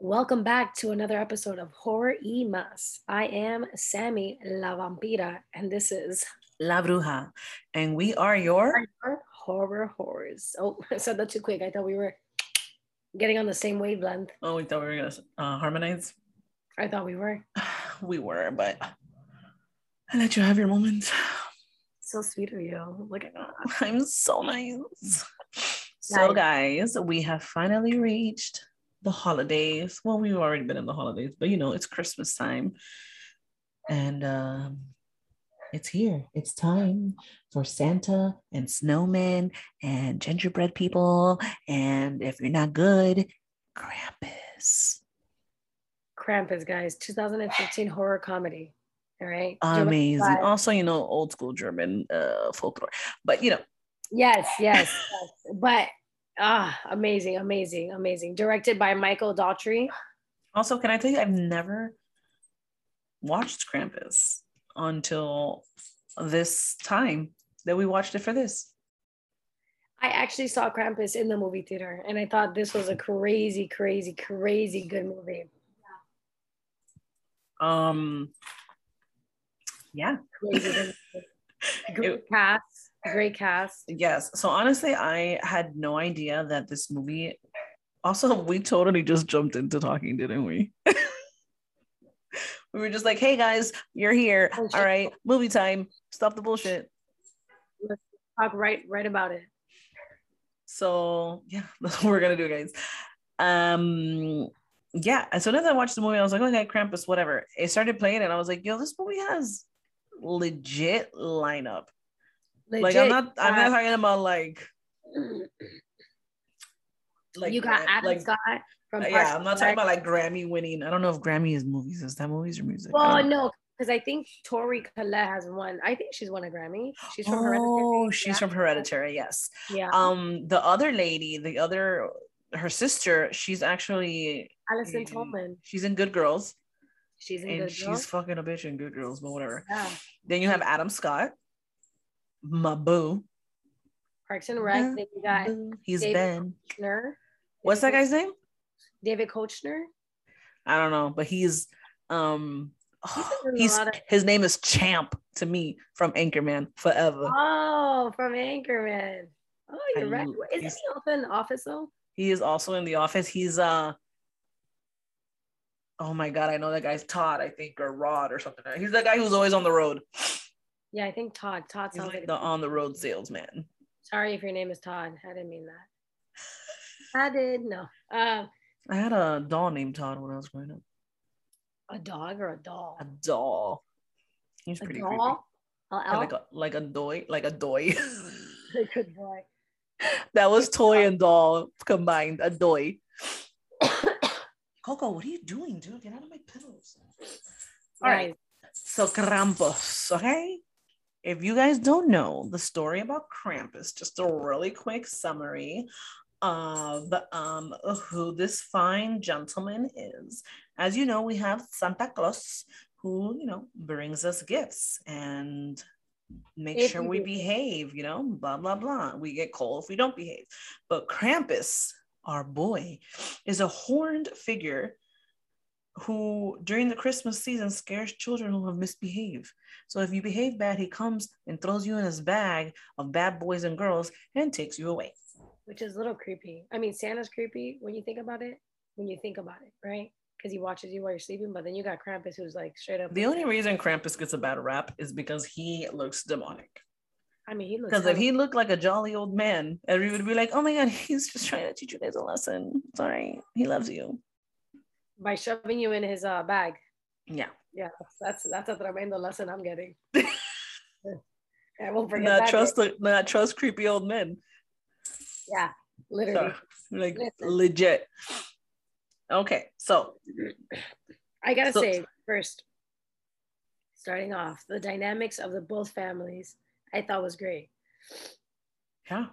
Welcome back to another episode of Horror y Más. I am Sammy La Vampira, and this is La Bruja, and we are your our horror horrors. Oh, I said that too quick. I thought we were getting on the same wavelength. Oh, we thought we were gonna uh, harmonize. I thought we were. We were, but I let you have your moment. So sweet of you. Look at that. I'm so nice. So, guys, we have finally reached the holidays. Well, we've already been in the holidays, but you know, it's Christmas time. And um, it's here. It's time for Santa and snowmen and gingerbread people. And if you're not good, Krampus. Krampus, guys. 2015 horror comedy. All right. Amazing. Also, you know, old school German uh, folklore. But, you know, Yes, yes, yes. But ah, amazing, amazing, amazing. Directed by Michael Dougherty. Also, can I tell you, I've never watched Krampus until this time that we watched it for this. I actually saw Krampus in the movie theater, and I thought this was a crazy, crazy, crazy good movie. Um, yeah, Crazy good movie. Great cast, great cast. yes. So honestly, I had no idea that this movie. Also, we totally just jumped into talking, didn't we? we were just like, "Hey guys, you're here. Oh, shit. All right, movie time. Stop the bullshit." Let's talk right, right about it. So yeah, that's what we're gonna do, guys. Um, yeah. As soon as I watched the movie, I was like, okay, Krampus, whatever. It started playing, and I was like, yo, this movie has legit lineup. Like I'm not, I'm not talking about like, like you got Adam like, Scott from uh, yeah, I'm not talking about like Grammy winning. I don't know if Grammy is movies. Is that movies or music? Well, no, because I think Tori Collette has won. I think she's won a Grammy. She's from Oh, Hereditary. she's yeah. from Hereditary. Yes. Yeah, Um, the other lady, the other, her sister, she's actually Allison mm, Tolman. she's in Good Girls. She's in and Good she's Girls. fucking a bitch in Good Girls, but whatever. Yeah. Then you have Adam Scott, my boo. Parks and Rec. Then you got He's David Ben. Koechner. What's that guy's name? David Koechner. I don't know, but he's um He's been in a he's of- his name is Champ to me from Anchorman forever. Oh, from Anchorman. Oh, you're I right. Isn't he also in the office though? He is also in the office. He's uh oh my god, I know that guy's Todd, I think, or Rod or something. He's the guy who's always on the road. Yeah, I think Todd. Todd He's sounds like like the on the road salesman. Sorry if your name is Todd. I didn't mean that. I did no. Uh, I had a doll named Todd when I was growing up. a dog or a doll? A doll. He's A pretty doll? A creepy. elf? Like a like a doy, like a doy. Good boy. that was toy and doll combined. A doy. Coco, what are you doing, dude? Get out of my pillows. All right. So Krampus, okay? If you guys don't know the story about Krampus, just a really quick summary of um, who this fine gentleman is. As you know, we have Santa Claus, who you know brings us gifts and make If sure we behave. behave. You know, blah blah blah. We get cold if we don't behave. But Krampus, our boy, is a horned figure who during the Christmas season scares children who have misbehaved. So if you behave bad, he comes and throws you in his bag of bad boys and girls and takes you away. Which is a little creepy. I mean, Santa's creepy when you think about it. When you think about it, right? Because he watches you while you're sleeping. But then you got Krampus, who's like straight up. The only reason Krampus gets a bad rap is because he looks demonic. I mean, he looks. Because if he looked like a jolly old man, everybody would be like, oh my God, he's just trying to teach you guys a lesson. Sorry, he loves you. By shoving you in his uh, bag. Yeah. Yeah, that's that's a the lesson I'm getting. I won't forget Not that. trust the not trust creepy old men. Yeah, literally. So, like Listen. legit. Okay, so I gotta So- say first, starting off, the dynamics of the both families I thought was great. yeah.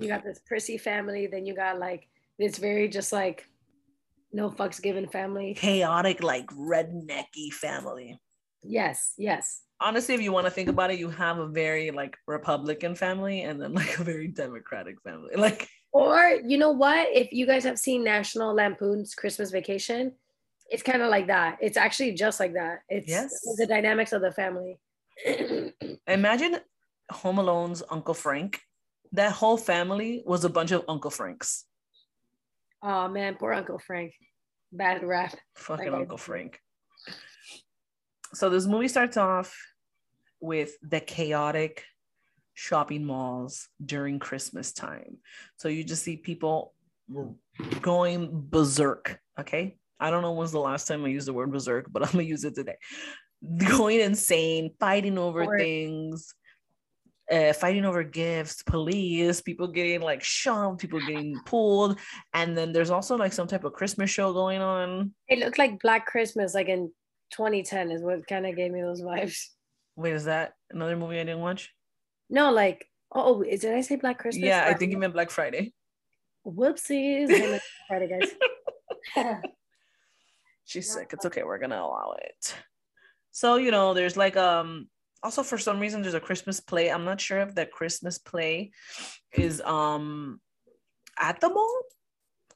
You got this prissy family, then you got like this very just like no fucks given family. chaotic, like rednecky family. Yes, yes. Honestly, if you want to think about it, you have a very like Republican family and then like a very Democratic family. Like Or you know what? If you guys have seen National Lampoon's Christmas Vacation, it's kind of like that. It's actually just like that. It's Yes. the dynamics of the family. Imagine Home Alone's Uncle Frank. That whole family was a bunch of Uncle Franks. Oh man, poor Uncle Frank. Bad rap. Fucking. Uncle Frank. So this movie starts off with the chaotic shopping malls during Christmas time. So you just see people going berserk. Okay. I don't know when's the last time I used the word berserk, but I'm gonna use it today. Going insane, fighting over Word. things, uh, fighting over gifts, police, people getting like shoved, people getting pulled, and then there's also like some type of Christmas show going on. It looked like Black Christmas, like in 2010, is what kind of gave me those vibes. Wait, is that another movie I didn't watch? No, like, oh, did I say Black Christmas? yeah, I think you meant Black Friday. Whoopsies. I meant Friday, guys. She's sick. It's okay. We're gonna allow it. So you know, there's like um also for some reason there's a Christmas play. I'm not sure if that Christmas play is um at the mall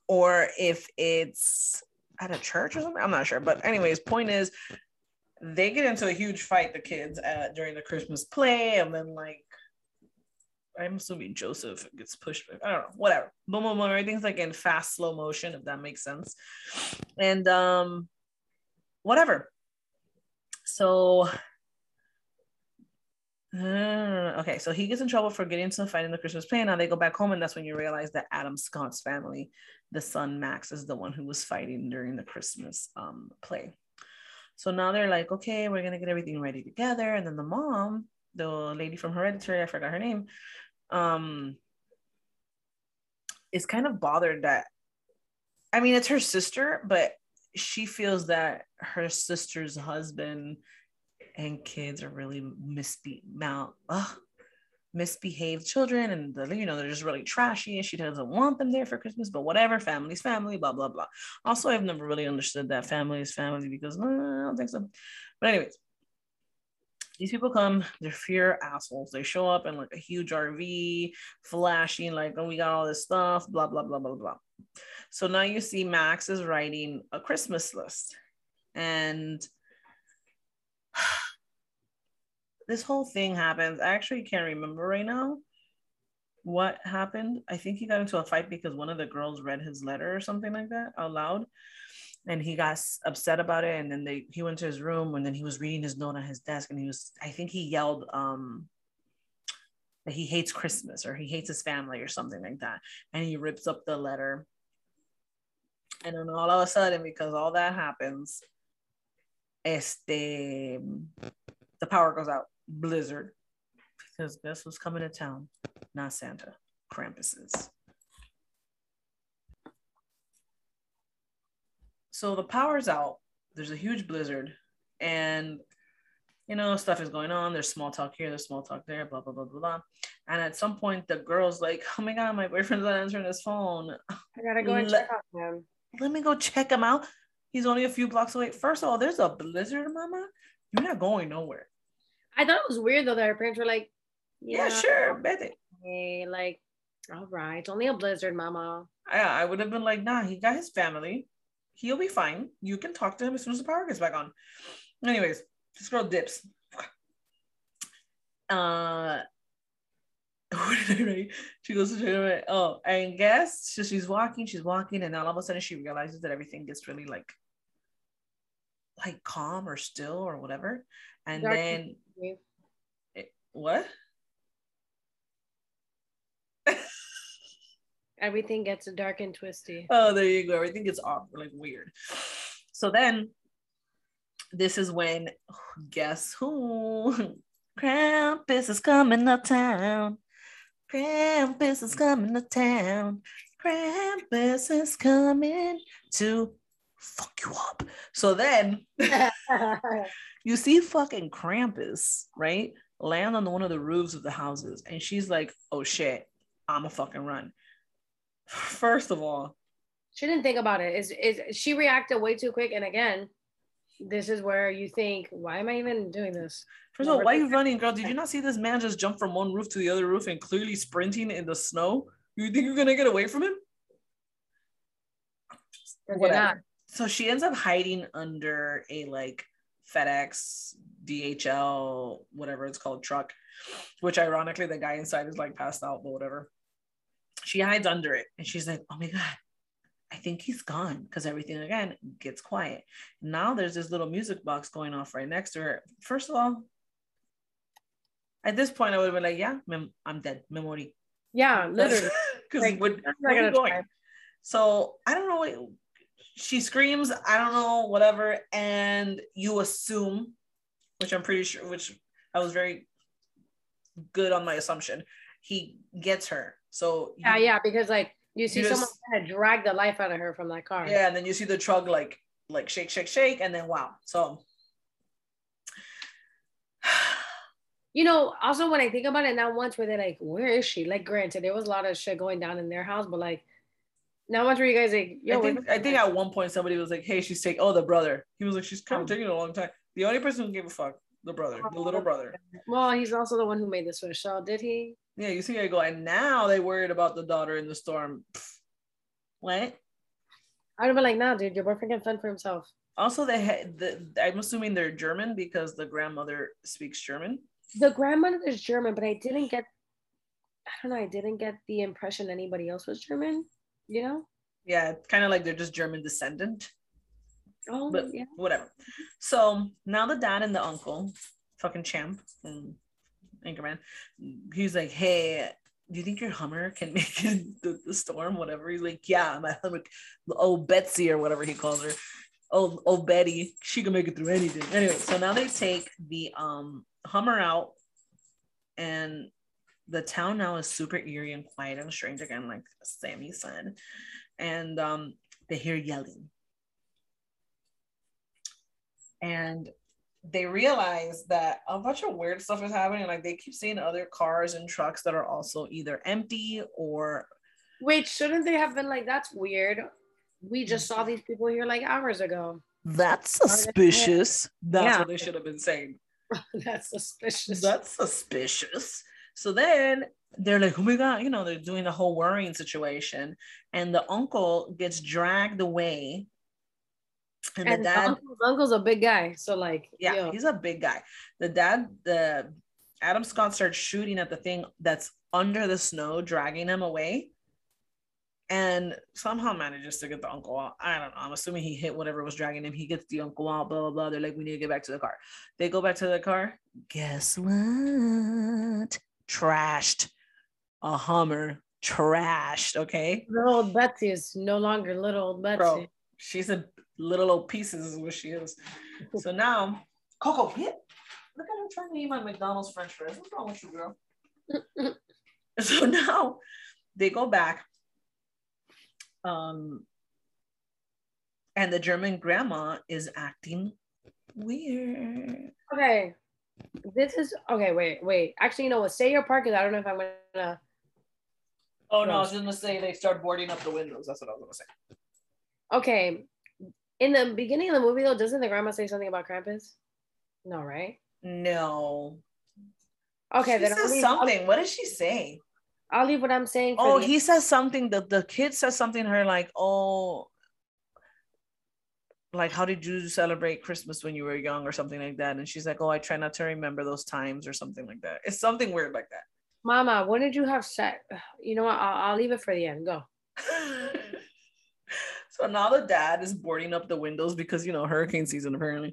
or if it's at a church or something. I'm not sure. But anyways, point is they get into a huge fight, the kids, at, during the Christmas play, and then like I'm assuming Joseph gets pushed. Back. I don't know, whatever. Boom, boom, boom. Everything's like in fast slow motion, if that makes sense. And um, whatever. So, uh, okay, so he gets in trouble for getting into a fight in the Christmas play. Now they go back home, and that's when you realize that Adam Scott's family, the son Max, is the one who was fighting during the Christmas um play. So now they're like, okay, we're gonna get everything ready together. And then the mom, the lady from Hereditary, I forgot her name, um, is kind of bothered that. I mean, it's her sister, but she feels that her sister's husband and kids are really misbe- mal- ugh, misbehaved children and the, you know they're just really trashy and she doesn't want them there for christmas but whatever family's family blah blah blah. Also i've never really understood that family is family because i don't think so. But anyways these people come they're fear assholes. They show up in like a huge rv flashing like oh we got all this stuff blah blah blah blah blah. So now you see max is writing a christmas list. And this whole thing happens. I actually can't remember right now what happened. I think he got into a fight because one of the girls read his letter or something like that out loud. And he got upset about it. And then they he went to his room and then he was reading his note on his desk and he was, I think he yelled um that he hates Christmas or he hates his family or something like that. And he rips up the letter. And then all of a sudden, because all that happens, este the power goes out. Blizzard. Because guess who's coming to town? Not Santa. Krampus is. So the power's out. There's a huge blizzard. And you know, stuff is going on. There's small talk here, there's small talk there, blah, blah, blah, blah, blah. And at some point, the girl's like, Oh my God, my boyfriend's not answering his phone. I gotta go and check on him. Let me go check him out. He's only a few blocks away. First of all, there's a blizzard, mama. You're not going nowhere. I thought it was weird though that her parents were like, Yeah, sure, bet it. okay, like, all right, it's only a blizzard, mama. I, I would have been like, nah, he got his family. He'll be fine. You can talk to him as soon as the power gets back on. Anyways, this girl dips. Uh, what did I write? She goes to oh, and guess so she's walking, she's walking, and all of a sudden she realizes that everything gets really like like calm or still or whatever. And Dark then it, eh, what? Everything gets dark and twisty. Oh, there you go. Everything gets off like weird. So then this is when guess who? Krampus is coming to town. Krampus is coming to town. Krampus is coming to fuck you up. So then you see fucking Krampus, right? Land on one of the roofs of the houses. And she's like, oh shit, I'm a fucking run. First of all, she didn't think about it. Is is she reacted way too quick? And again, this is where you think, why am I even doing this? First of all, why are you running, girl? Did you not see this man just jump from one roof to the other roof and clearly sprinting in the snow? You think you're gonna get away from him? Whatever. So she ends up hiding under a like FedEx, DHL, whatever it's called, truck, which ironically the guy inside is like passed out, but whatever. She hides under it and she's like, oh my God, I think he's gone because everything again gets quiet. Now there's this little music box going off right next to her. First of all, at this point, I would have been like, yeah, I'm dead. Memory. Yeah, literally. Because like, what, where are you going? So I don't know what she screams, I don't know, whatever, and you assume, which I'm pretty sure, which I was very good on my assumption, he gets her. So yeah, yeah, because like you see you someone kind of drag the life out of her from that car. Yeah, and then you see the truck like like shake, shake, shake, and then wow. So you know, also when I think about it, now once where they're like, where is she? Like, granted, there was a lot of shit going down in their house, but like now once where you guys like, Yo, I think I think at one point somebody was like, hey, she's taking oh the brother. He was like, she's kind of oh. taking a long time. The only person who gave a fuck, the brother, the oh. little brother. Well, he's also the one who made the switch. So did he? Yeah, you see, I go, and now they worried about the daughter in the storm. What? I'd have been like, nah, dude, your boyfriend can fend for himself. Also, they had the. I'm assuming they're German because the grandmother speaks German. The grandmother is German, but I didn't get. I don't know. I didn't get the impression anybody else was German you know? Yeah, kind of like they're just German descendant. Oh, but yeah. Whatever. So now the dad and the uncle, fucking champ and Anchorman, he's like, hey, do you think your Hummer can make it the, the storm? Whatever. He's like, yeah, my Hummer, old Betsy or whatever he calls her. oh oh Betty, she can make it through anything. Anyway, so now they take the um Hummer out and the town now is super eerie and quiet and strange again, like Sammy said. And um, they hear yelling. And they realize that a bunch of weird stuff is happening. Like they keep seeing other cars and trucks that are also either empty or. Wait, shouldn't they have been like, that's weird? We just saw these people here like hours ago. That's suspicious. That's yeah. what they should have been saying. that's suspicious. That's suspicious. So then they're like, oh my God, you know, they're doing the whole worrying situation. And the uncle gets dragged away. And, and the dad, the uncle's, uncle's, a big guy. So, like, yeah, yo. he's a big guy. The dad, the Adam Scott starts shooting at the thing that's under the snow, dragging him away. And somehow manages to get the uncle out. I don't know. I'm assuming he hit whatever was dragging him. He gets the uncle out, blah, blah, blah. They're like, we need to get back to the car. They go back to the car. Guess what? Trashed a Hummer, trashed. Okay. Little old Betsy is no longer little old Betsy. Bro, she's a little old pieces, is what she is. so now, Coco, hit. Look at her trying to eat my McDonald's French fries. What's wrong with you, girl? so now they go back. Um, and the German grandma is acting weird. Okay, this is okay. Wait, wait. Actually, you know what? Say your part because I don't know if I'm gonna. Oh no, I was gonna say they start boarding up the windows. That's what I was gonna say. Okay, in the beginning of the movie though, doesn't the grandma say something about Krampus? No, right? No. Okay, she then says leave, something. I'll, what does she say? I'll leave what I'm saying. oh, the- he says something. The the kid says something. Her like, oh, like how did you celebrate christmas when you were young? or something like that and she's like oh i try not to remember those times or something like that. It's something weird like that. Mama when did you have sex? You know what? I'll, I'll leave it for the end. Go. So now the dad is boarding up the windows because you know hurricane season apparently.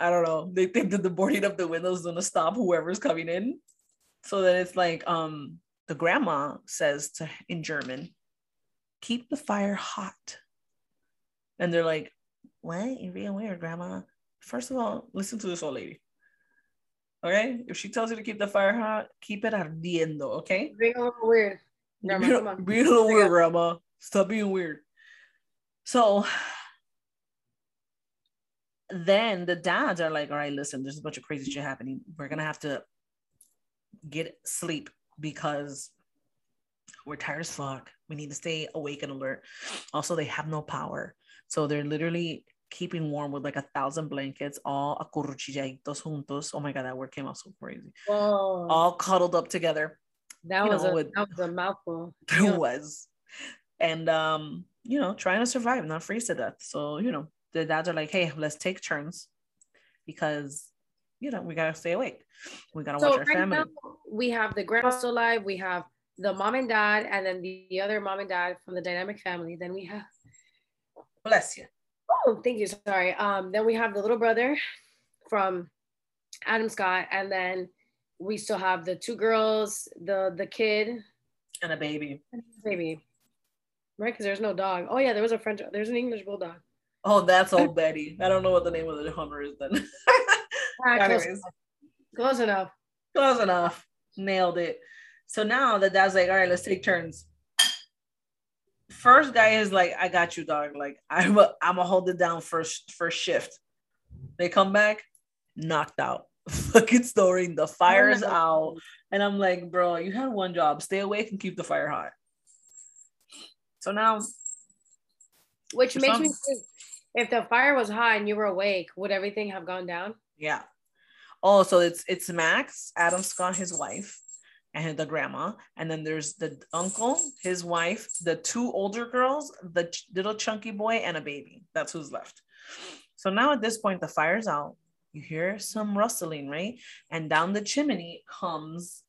I don't know. They think that the boarding up the windows is going to stop whoever's coming in. So then it's like um the grandma says to in german keep the fire hot. And they're like what? You're being weird, grandma. First of all, listen to this old lady. Okay? If she tells you to keep the fire hot, keep it ardiendo, okay? Being a little weird. Grandma, being, come on. little weird, grandma. Stop being weird. So then the dads are like, all right, listen, there's a bunch of crazy shit happening. We're gonna have to get sleep because we're tired as fuck. We need to stay awake and alert. Also, they have no power. So they're literally keeping warm with like a thousand blankets, all acurruchilladitos juntos. Oh my God, that word came out so crazy. Whoa. All cuddled up together. That was know, a with, that was a mouthful. There yeah. was. And um, you know, trying to survive, not freeze to death. So, you know, the dads are like, hey, let's take turns because you know, we gotta stay awake. We gotta so watch our right family. Now, we have the grandma still alive, we have the mom and dad, and then the, the other mom and dad from the dynamic family. Then we have bless you. Oh, thank you. Sorry. Um, then we have the little brother from Adam Scott, and then we still have the two girls, the the kid, and a baby. A baby, right? Because there's no dog. Oh yeah, there was a French. There's an English bulldog. Oh, that's old Betty. I don't know what the name of the Hummer is then. ah, close, enough. close enough. Close enough. Nailed it. So now the dad's like, all right, let's take turns. First guy is like, I got you, dog. Like I'm a, I'm gonna hold it down first first shift. They come back, knocked out. Fucking story. The fire's oh. out. And I'm like, bro, you had one job. Stay awake and keep the fire hot. So now which makes some... me think if the fire was hot and you were awake, would everything have gone down? Yeah. Oh, so it's it's Max, Adam Scott, his wife, and the grandma, and then there's the uncle, his wife, the two older girls, the ch- little chunky boy, and a baby. That's who's left. So now at this point, the fire's out. You hear some rustling, right? And down the chimney comes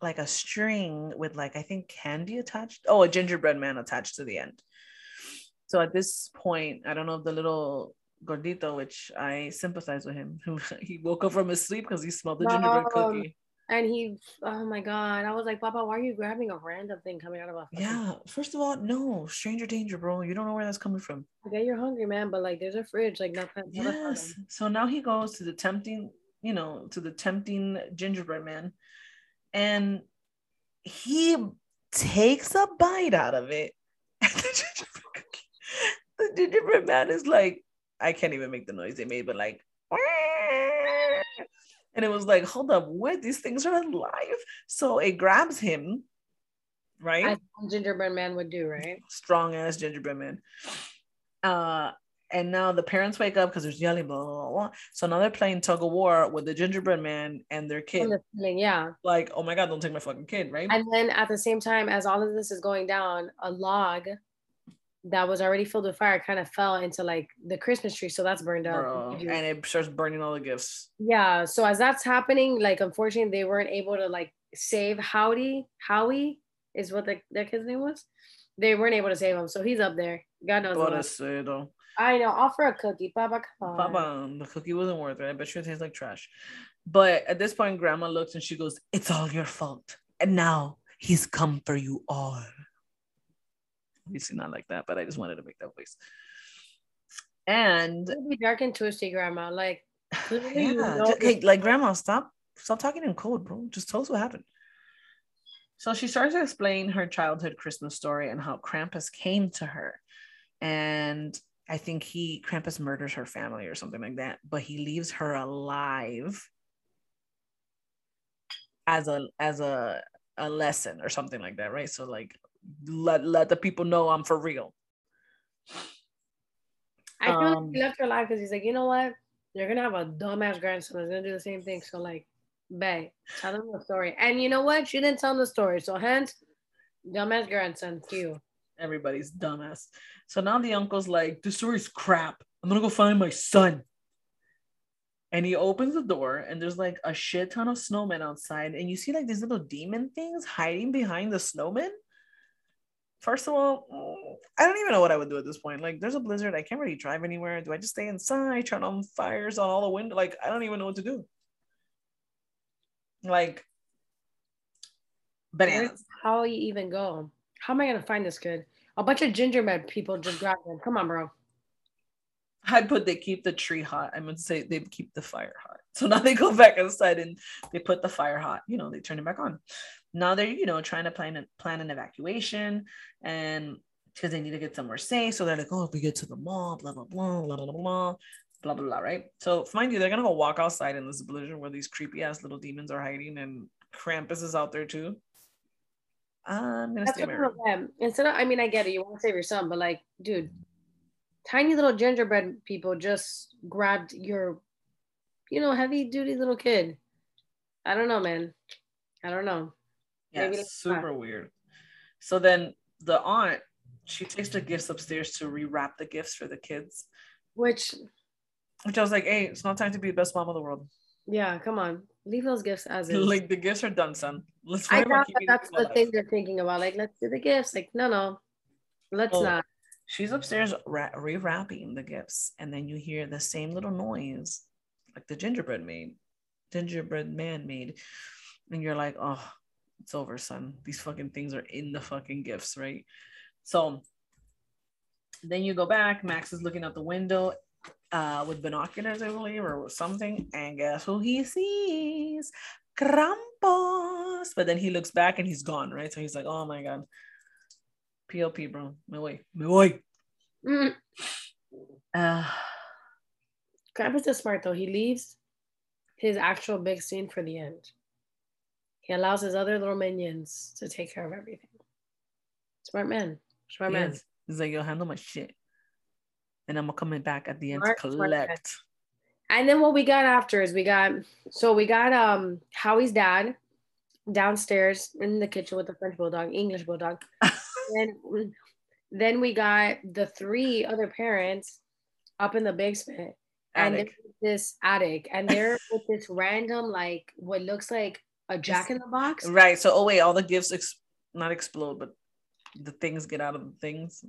like a string with like I think candy attached. Oh, a gingerbread man attached to the end. So at this point, I don't know if the little gordito, which I sympathize with him, he woke up from his sleep because he smelled the gingerbread cookie. And he, oh my god, I was like, Papa, why are you grabbing a random thing coming out of a? Yeah, first of all, no stranger danger, bro. You don't know where that's coming from. Okay, you're hungry, man, but like, there's a fridge, like nothing. Yes. So now he goes to the tempting, you know, to the tempting gingerbread man, and he takes a bite out of it. the gingerbread man is like, I can't even make the noise they made, but like, and it was like, hold up, what? These things are alive. So it grabs him, right? As gingerbread man would do, right? Strong ass gingerbread man. Uh, and now the parents wake up because there's yelling, blah, blah, blah, So now they're playing tug of war with the gingerbread man and their kid. yeah. Like, oh my God, don't take my fucking kid, right? And then at the same time, as all of this is going down, a log that was already filled with fire kind of fell into like the Christmas tree. So that's burned up. and it starts burning all the gifts. Yeah. So as that's happening, like unfortunately they weren't able to like save Howdy. Howie is what the, that kid's name was. They weren't able to save him. So he's up there. God knows. What I know. Offer a cookie. Papa, come on. Papa, the cookie wasn't worth it. I bet you it tastes like trash. But at this point, grandma looks and she goes, It's all your fault. And now he's come for you all obviously not like that, but I just mm-hmm. wanted to make that voice. And be dark and twisty, grandma. Like, yeah, hey, like grandma, stop, stop talking in code, bro. Just tell us what happened. So she starts to explain her childhood Christmas story and how Krampus came to her. And I think he Krampus murders her family or something like that, but he leaves her alive as a as a a lesson or something like that, right? So like let let the people know I'm for real. I feel um, like he left her alive because he's like, you know what? You're gonna have a dumbass grandson that's gonna do the same thing. So like, babe, tell them the story. And you know what? She didn't tell the story. So hence, dumbass grandson, cute. Everybody's dumbass. So now the uncle's like, the story's crap. I'm gonna go find my son. And he opens the door, and there's like a shit ton of snowmen outside, and you see like these little demon things hiding behind the snowmen. First of all, I don't even know what I would do at this point. Like, there's a blizzard. I can't really drive anywhere. Do I just stay inside, turn on fires on all the window? Like, I don't even know what to do. Like, bananas. How you even go? How am I gonna find this kid? A bunch of gingerbread people just grabbed him. Come on, bro. I'd put they keep the tree hot. I would say they keep the fire hot. So now they go back inside and they put the fire hot. You know, they turn it back on now they're you know trying to plan a, plan an evacuation and because they need to get somewhere safe so they're like oh if we get to the mall blah blah blah blah blah blah blah blah blah right so mind you they're gonna go walk outside in this blizzard where these creepy ass little demons are hiding and Krampus is out there too I'm gonna That's stay them. Instead of, I mean, I get it. You want to save your son, but like, dude, tiny little gingerbread people just grabbed your, you know, heavy duty little kid. I don't know, man. I don't know. Yeah, Maybe super weird. So then the aunt, she takes the gifts upstairs to rewrap the gifts for the kids. Which which I was like, hey, it's not time to be the best mom in the world. Yeah, come on. Leave those gifts as is. Like the gifts are done, son. Let's I thought that that's the thing they're thinking about. Like, let's do the gifts. Like, no, no, let's oh, not. She's upstairs ra- rewrapping the gifts, and then you hear the same little noise, like the gingerbread made, gingerbread man made, and you're like, oh, it's over, son. These fucking things are in the fucking gifts, right? So then you go back. Max is looking out the window uh, with binoculars, I believe, or something. And guess who he sees? Krampus. But then he looks back and he's gone, right? So he's like, oh my God. PLP, bro. Me voy. Me voy. Mm. Uh, Krampus is smart, though. He leaves his actual big scene for the end. He allows his other little minions to take care of everything. Smart man. Smart man. He's like, yo, handle my shit and I'm coming back at the end Smart, to collect. And then what we got after is we got so we got um Howie's dad downstairs in the kitchen with the French bulldog, English bulldog. and then we got the three other parents up in the basement and this attic and they're with this random like what looks like a jack in the box. Right. So oh wait, all the gifts ex- not explode, but the things get out of the things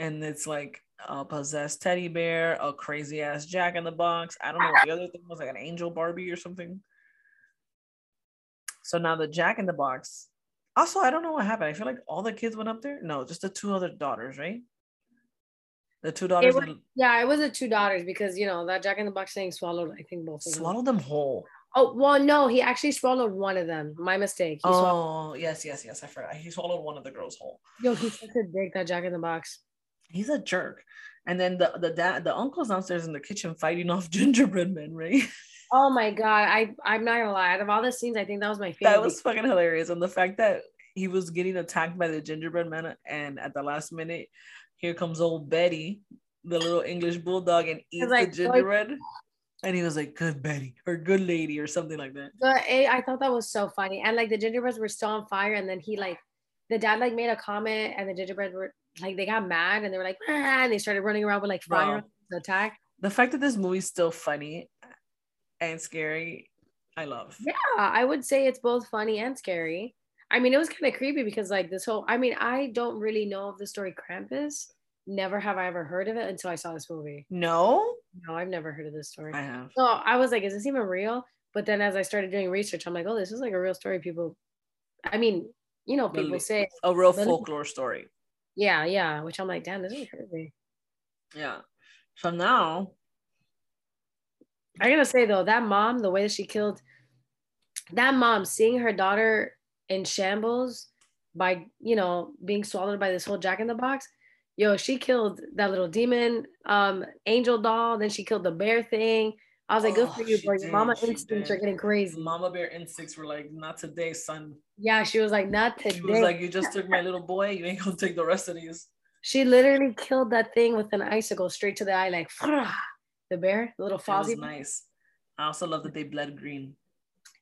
and it's like a possessed teddy bear, a crazy ass Jack in the Box. I don't know what the other thing was, like an angel Barbie or something. So now the Jack in the Box. Also, I don't know what happened. I feel like all the kids went up there. No, just the two other daughters, right? The two daughters. Was, yeah, it was the two daughters because you know that Jack in the Box thing swallowed. I think both. Swallowed them. them whole. Oh well, no, he actually swallowed one of them. My mistake. He oh swallowed- yes, yes, yes. I forgot. He swallowed one of the girls whole. Yo, he's such a dick. That Jack in the Box he's a jerk. And then the the dad, the uncle's downstairs in the kitchen fighting off gingerbread men, right? Oh my god, I I'm not gonna lie. Out of all the scenes, I think that was my favorite. That was fucking hilarious, and the fact that he was getting attacked by the gingerbread man, and at the last minute, here comes old Betty, the little English bulldog, and eats like, the gingerbread. And he was like, "Good Betty" or "Good lady" or something like that. But I thought that was so funny, and like the gingerbreads were still on fire, and then he like, the dad like made a comment, and the gingerbread were like they got mad and they were like ah, and they started running around with like fire to attack. The fact that this movie's still funny and scary, I love. Yeah, I would say it's both funny and scary. I mean, it was kind of creepy because like this whole I mean, I don't really know of the story Krampus. Never have I ever heard of it until I saw this movie. No? No, I've never heard of this story. I have. So I was like, is this even real? But then as I started doing research, I'm like, oh, this is like a real story. People, I mean, you know, people say a real folklore story. Yeah, yeah. Which I'm like, damn, this is crazy. Yeah. So now I gotta say though, that mom, the way that she killed that mom, seeing her daughter in shambles by you know being swallowed by this whole jack in the box, yo, she killed that little demon um angel doll, then she killed the bear thing. I was like, good for oh, you, bro. Your mama instincts did. are getting crazy. Mama bear instincts were like, not today, son. Yeah, she was like, not today. She was like, you just took my little boy. You ain't gonna take the rest of these. She literally killed that thing with an icicle straight to the eye, like the bear, the little Fozzie. nice. I also love that they bled green.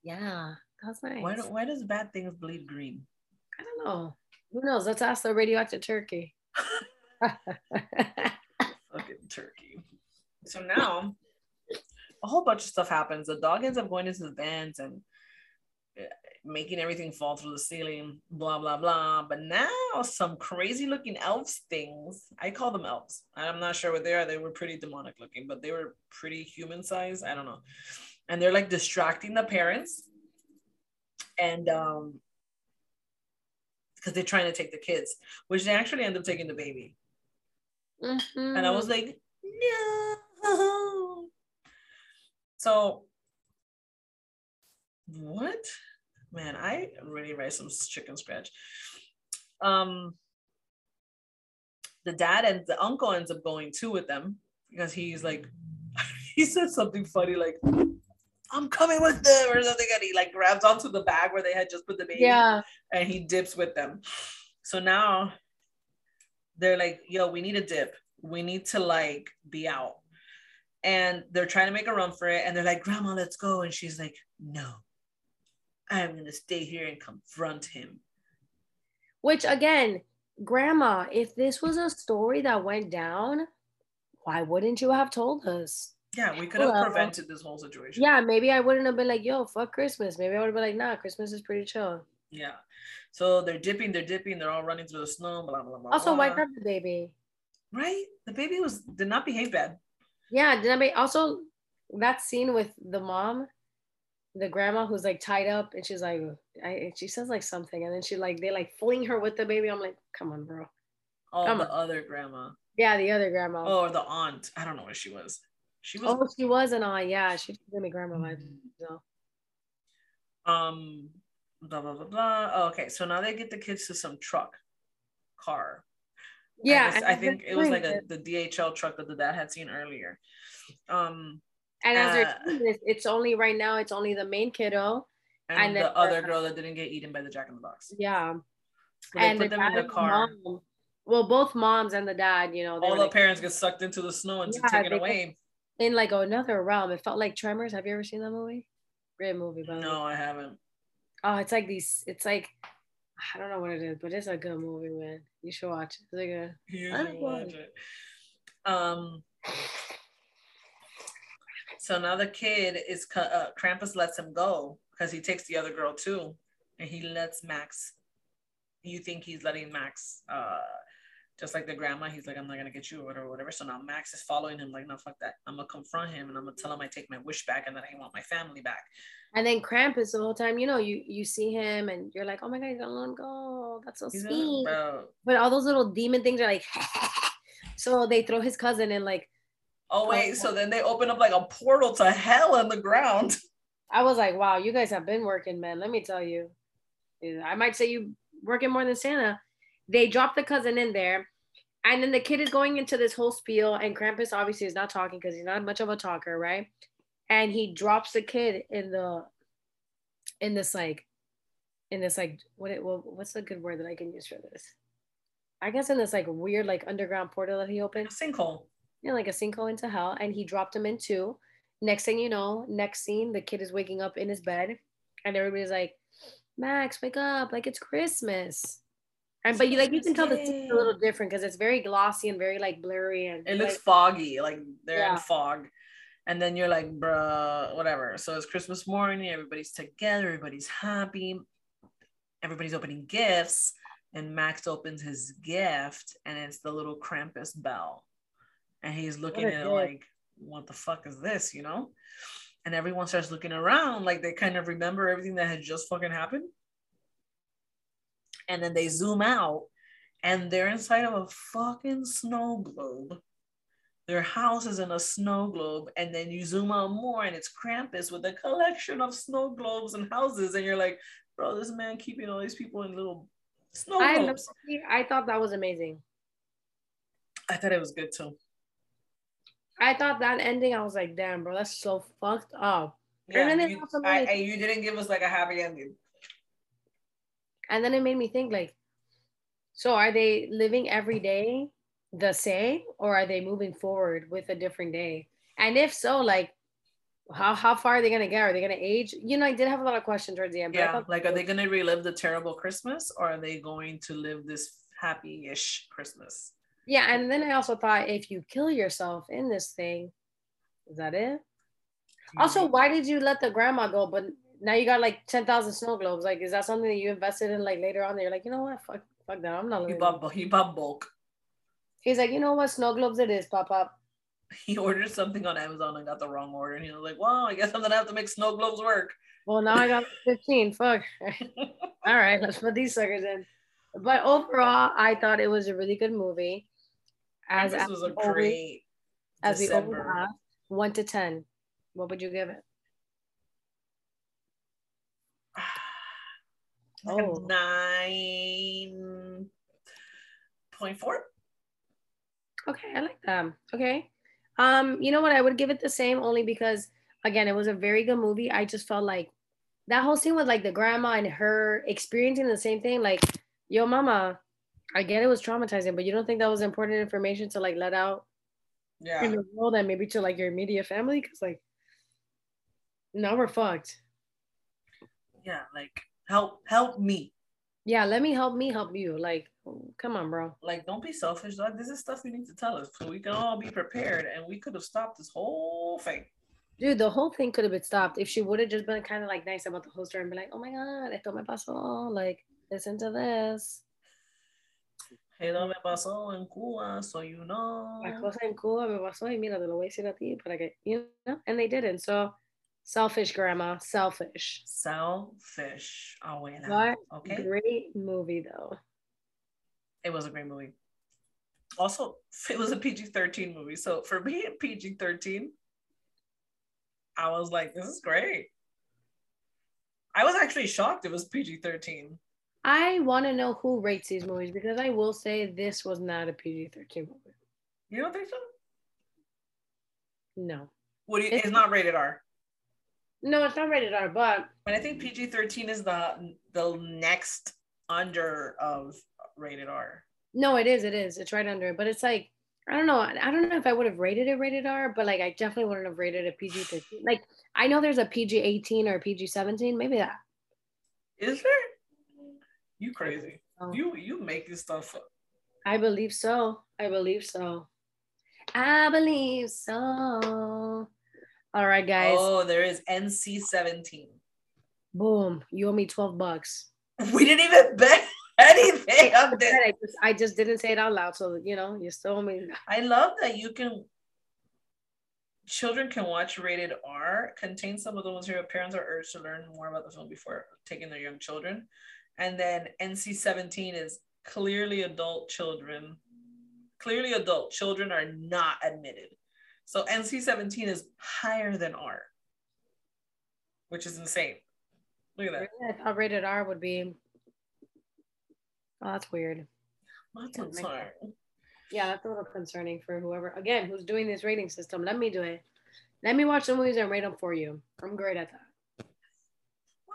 Yeah, that's nice. Why, do, why does bad things bleed green? I don't know. Who knows? Let's ask the radioactive turkey. Fucking turkey. So now a whole bunch of stuff happens. The dog ends up going into the vents and uh, making everything fall through the ceiling, blah, blah, blah. But now some crazy looking elves things, I call them elves. I'm not sure what they are. They were pretty demonic looking, but they were pretty human size. I don't know. And they're like distracting the parents. And um, because they're trying to take the kids, which they actually end up taking the baby. Mm-hmm. And I was like, no. So, what? Man, I really raised some chicken scratch. Um, the dad and the uncle ends up going too with them because he's like, he said something funny like, I'm coming with them or something. And he like grabs onto the bag where they had just put the baby. Yeah. And he dips with them. So now they're like, yo, we need a dip. We need to like be out and they're trying to make a run for it and they're like grandma let's go and she's like no I am gonna stay here and confront him. Which again, grandma, if this was a story that went down, why wouldn't you have told us? Yeah, we could have well, prevented this whole situation. Yeah, maybe I wouldn't have been like, yo, fuck Christmas. Maybe I would have been like, nah, Christmas is pretty chill. Yeah. So they're dipping, they're dipping, they're all running through the snow, blah blah blah. Also, why grab the baby? Right? The baby was did not behave bad. Yeah, did not be also that scene with the mom, the grandma who's like tied up and she's like I, she says like something and then she like they like fling her with the baby. I'm like, come on, bro. Oh, come the on. other grandma. Yeah, the other grandma. Oh, or the aunt. I don't know what she was. She was. Oh, she was an aunt. Yeah, she gave me grandma vibes. So. Um. Blah blah blah blah. Oh, okay, so now they get the kids to some truck, car. Yeah, I, I think it was like a the DHL truck that the dad had seen earlier. Um. And as uh, they're this, it's only right now. It's only the main kiddo, and, and the other girl that didn't get eaten by the Jack in the Box. Yeah. So and put the them in the car. Mom, well, both moms and the dad, you know, all the like, parents get sucked into the snow and yeah, taken away. In like another realm. It felt like Tremors. Have you ever seen that movie? Great movie, by No, I haven't. Oh, it's like these. It's like I don't know what it is, but it's a good movie, man. You should watch it. It's like a. You should watch it. Um. So now the kid is uh, Krampus lets him go because he takes the other girl too, and he lets Max. You think he's letting Max uh, just like the grandma, he's like, I'm not gonna get you or whatever, whatever. So now Max is following him, like, no, fuck that. I'm gonna confront him and I'm gonna tell him I take my wish back and that I want my family back. And then Krampus the whole time, you know, you you see him and you're like, oh my god, he's gonna let him go. That's so he's sweet. But all those little demon things are like, so they throw his cousin in like. Oh, oh wait, so then they open up like a portal to hell in the ground. I was like, wow, you guys have been working, man. Let me tell you. I might say you working more than Santa they drop the cousin in there. And then the kid is going into this whole spiel, and Krampus obviously is not talking because he's not much of a talker, right? And he drops the kid in the in this like in this like what it well what's the good word that I can use for this? I guess in this like weird like underground portal that he opened. A sinkhole. Yeah, like a sinkhole into hell. And he dropped him in two. Next thing you know, next scene, the kid is waking up in his bed and everybody's like, Max, wake up, like it's Christmas. And but you like you can tell the scene's a little different because it's very glossy and very like blurry and it looks like, foggy, like they're yeah. in fog. And then you're like, bruh, whatever. So it's Christmas morning, everybody's together, everybody's happy, everybody's opening gifts, and Max opens his gift, and it's the little Krampus bell. And he's looking at it like, what the fuck is this, you know? And everyone starts looking around like they kind of remember everything that had just fucking happened and then they zoom out and they're inside of a fucking snow globe. Their house is in a snow globe, and then you zoom out more, and it's Krampus with a collection of snow globes and houses, and you're like, bro, this man keeping all these people in little snow globes. I, I thought that was amazing. I thought it was good too. I thought that ending, I was like, damn, bro, that's so fucked up. Yeah, you, I, I, you didn't give us like a happy ending. And then it made me think like, so are they living every day the same or are they moving forward with a different day? And if so, like how how far are they gonna get? Are they gonna age? You know, I did have a lot of questions towards the end. yeah, like are they gonna relive the terrible Christmas or are they going to live this happy-ish Christmas? Yeah, and then I also thought if you kill yourself in this thing, is that it? Mm-hmm. Also, why did you let the grandma go, but now you got like 10,000 snow globes. Like, is that something that you invested in like later on? You're like, you know what? Fuck, fuck that. I'm not. He bought, he bought bulk. He's like, you know what? Snow globes it is, pop up. He ordered something on Amazon and got the wrong order. And he was like, well, I guess I'm going to have to make snow globes work. Well, now I got 15. Fuck. All right, let's put these suckers in. But overall, I thought it was a really good movie. As this was a great as we over one to ten, what would you give it? oh. nine point four. Okay, I like that. Okay. Um, you know what? I would give it the same only because again, it was a very good movie. I just felt like that whole scene with like the grandma and her experiencing the same thing, like, yo, mama, I get it was traumatizing, but you don't think that was important information to like let out yeah. in the world and maybe to like your immediate family? Cause like now we're fucked. Yeah, like help help me. Yeah, let me help me help you. Like, come on, bro. Like, don't be selfish, dog. This is stuff you need to tell us so we can all be prepared and we could have stopped this whole thing. Dude, the whole thing could have been stopped if she would have just been kind of like nice about the whole story and be like, oh my god, esto me pasó. Like, listen to this. Hello me pasó en Cuba, so you know. La cosa en Cuba me pasó y mira, te lo voy a decir a ti para que, you know, and they didn't. So, selfish, grandma, selfish. Selfish, abuela. What okay. Great movie, though. It was a great movie. Also, it was a PG 13 movie. So, for me, PG 13, I was like, this is great. I was actually shocked it was PG 13. I want to know who rates these movies because I will say this was not a PG 13 movie. You don't think so? No. What do you, it's, it's not rated R. No, it's not rated R, but but I think PG 13 is the the next under of rated R. No, it is, it is. It's right under, it, but it's like I don't know. I don't know if I would have rated it rated R, but like I definitely wouldn't have rated it PG 13. Like I know there's a PG 18 or PG 17, maybe that. Is there? You crazy. Oh. You you make this stuff up. I believe so. I believe so. I believe so. All right, guys. Oh, there is NC 17. Boom. You owe me 12 bucks. We didn't even bet anything I just, I just didn't say it out loud. So, you know, you still owe me. I love that you can, children can watch rated R, contain some of the ones where parents are urged to learn more about the film before taking their young children. And then NC 17 is clearly adult children. Clearly adult children are not admitted. So NC 17 is higher than R, which is insane. Look at that. I thought rated R would be. Oh, that's weird. That's concerning. Yeah, that's a little concerning for whoever, again, who's doing this rating system. Let me do it. Let me watch the movies and rate them for you. I'm great at that.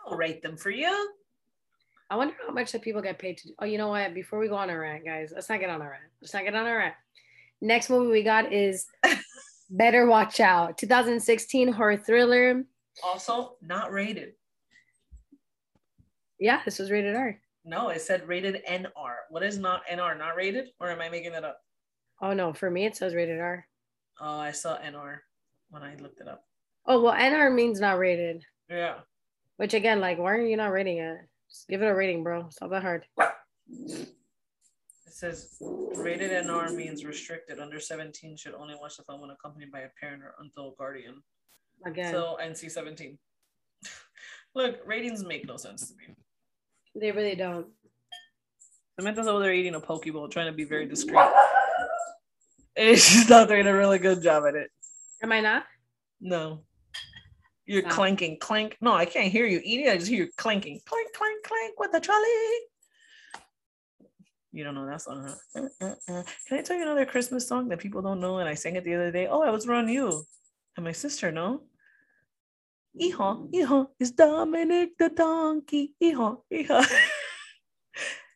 I'll rate them for you. I wonder how much the people get paid to. do. Oh, you know what? Before we go on a rant, guys, let's not get on a rant. Let's not get on a rant. Next movie we got is Better Watch Out, 2016 horror thriller. Also, not rated. Yeah, this was rated R. No, it said rated NR. What is not NR? Not rated? Or am I making that up? Oh no, for me it says rated R. Oh, I saw NR when I looked it up. Oh well, NR means not rated. Yeah. Which again, like, why are you not rating it? Just give it a rating, bro. It's not that hard. It says rated NR means restricted. Under 17 should only watch the film when accompanied by a parent or adult guardian. Again. So NC 17. Look, ratings make no sense to me. They really don't. Samantha's over oh, there eating a poke bowl, trying to be very discreet. And she's not doing a really good job at it. Am I not? No. You're clanking, clank. No, I can't hear you eating. I just hear you clanking, clank, clank, clank with the trolley. You don't know that song, huh? Uh, uh, uh. Can I tell you another Christmas song that people don't know? And I sang it the other day. Oh, I was around you and my sister, no? Hijo, hijo, is Dominic the donkey. Hijo, hijo.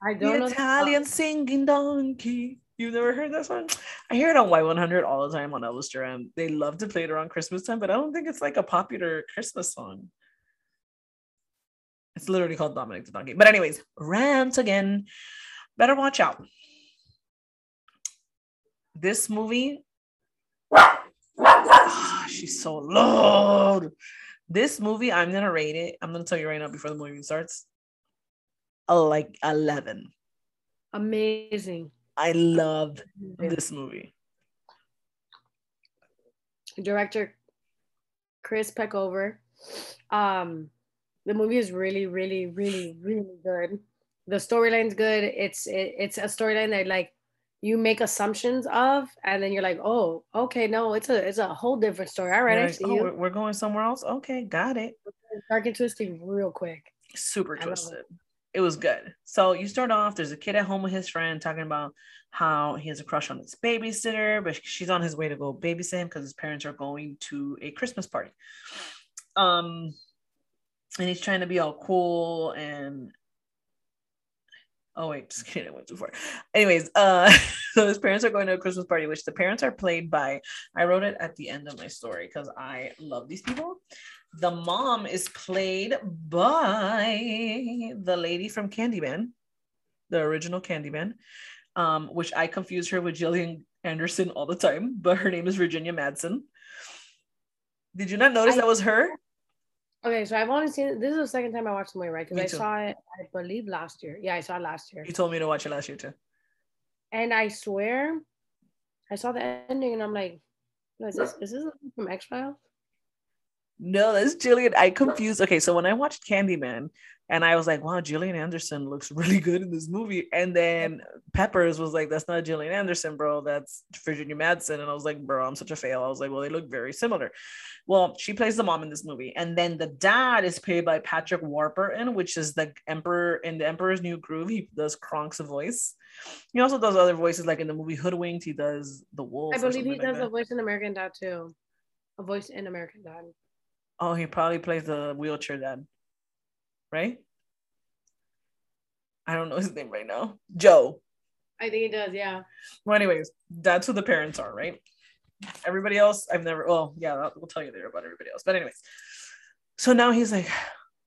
I don't the know. Italian singing donkey. You've never heard that song? I hear it on Y100 all the time on Elvis Duran. They love to play it around Christmas time, but I don't think it's like a popular Christmas song. It's literally called Dominic the Donkey. But anyways, rant again. Better watch out. This movie. Oh, she's so loud. This movie, I'm gonna rate it. I'm gonna tell you right now before the movie starts. A like 11. Amazing. I love this movie. Director Chris Peckover. Um, the movie is really, really, really, really good. The storyline's good. It's it, it's a storyline that like you make assumptions of, and then you're like, oh, okay, no, it's a it's a whole different story. All right, I see oh, you. We're going somewhere else. Okay, got it. Dark and twisting real quick. Super twisted it was good. So you start off, there's a kid at home with his friend talking about how he has a crush on his babysitter, but she's on his way to go babysit him because his parents are going to a Christmas party. Um, and he's trying to be all cool and oh wait, just kidding, I went too far. Anyways, uh, so his parents are going to a Christmas party, which the parents are played by. I wrote it at the end of my story because I love these people. The mom is played by the lady from Candyman, the original Candyman, um, which I confuse her with Gillian Anderson all the time, but her name is Virginia Madsen. Did you not notice I, that was her? Okay, so I've only seen. This is the second time I watched the movie, right? Because I saw it, I believe, last year. Yeah, I saw it last year. You told me to watch it last year too. And I swear, I saw the ending and I'm like, is this is this from X Files? No, that's Gillian. I confused. Okay, so when I watched Candyman, and I was like, wow, Gillian Anderson looks really good in this movie. And then Peppers was like, that's not Gillian Anderson, bro. That's Virginia Madsen. And I was like, bro, I'm such a fail. I was like, well, they look very similar. Well, she plays the mom in this movie. And then the dad is played by Patrick Warburton, which is the Emperor in the Emperor's New Groove. He does Kronk's voice. He also does other voices, like in the movie Hoodwinked, he does the wolf. I believe he does like a voice in American Dad too. A voice in American Dad. Oh, he probably plays the wheelchair dad right? I don't know his name right now. Joe. I think he does, yeah. Well, anyways, that's who the parents are, right? Everybody else, I've never, well, yeah, we'll tell you later about everybody else. But, anyways, so now he's like,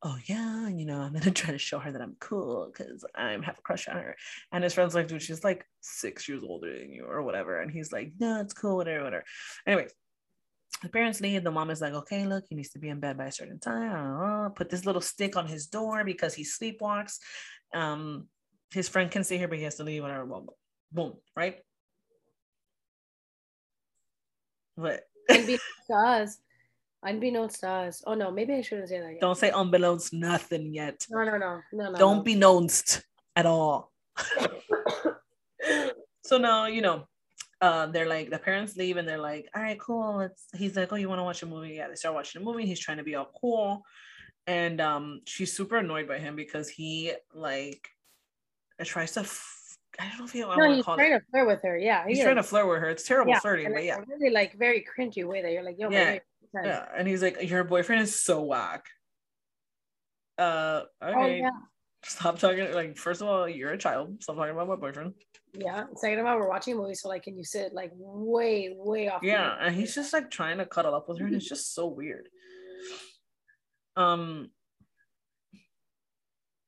oh, yeah, you know, I'm gonna try to show her that I'm cool because I have a crush on her. And his friend's like, dude, she's like six years older than you or whatever. And he's like, no, it's cool, whatever, whatever. Anyways, the parents leave. The mom is like, okay, look, he needs to be in bed by a certain time. Uh, uh, uh, put this little stick on his door because he sleepwalks. Um, his friend can stay here, but he has to leave. Whatever. Boom, boom, right? But Unbeknownst to us. Unbeknownst to us. Oh no, maybe I shouldn't say that. Yet. Don't say unbeknownst nothing yet. No, no, no, no, no. Don't no. be knownst at all. so now you know uh, they're like the parents leave and they're like, all right, cool. Let's. He's like, oh, you want to watch a movie? Yeah, they start watching a movie. He's trying to be all cool, and um, she's super annoyed by him because he like tries to. F- I don't know if he. No, he's trying it. to flirt with her. Yeah, he's trying to flirt with her. It's terrible yeah, flirting, but yeah, really like very cringy way that you're like, yo, yeah, yeah, and he's like, your boyfriend is so whack. Uh, oh, okay. Oh, yeah. Stop talking. Like, first of all, you're a child. Stop talking about my boyfriend. Yeah. Second of all, we're watching a movie, so like, can you sit like way, way off? Yeah, and he's just like trying to cuddle up with her, and it's just so weird. Um.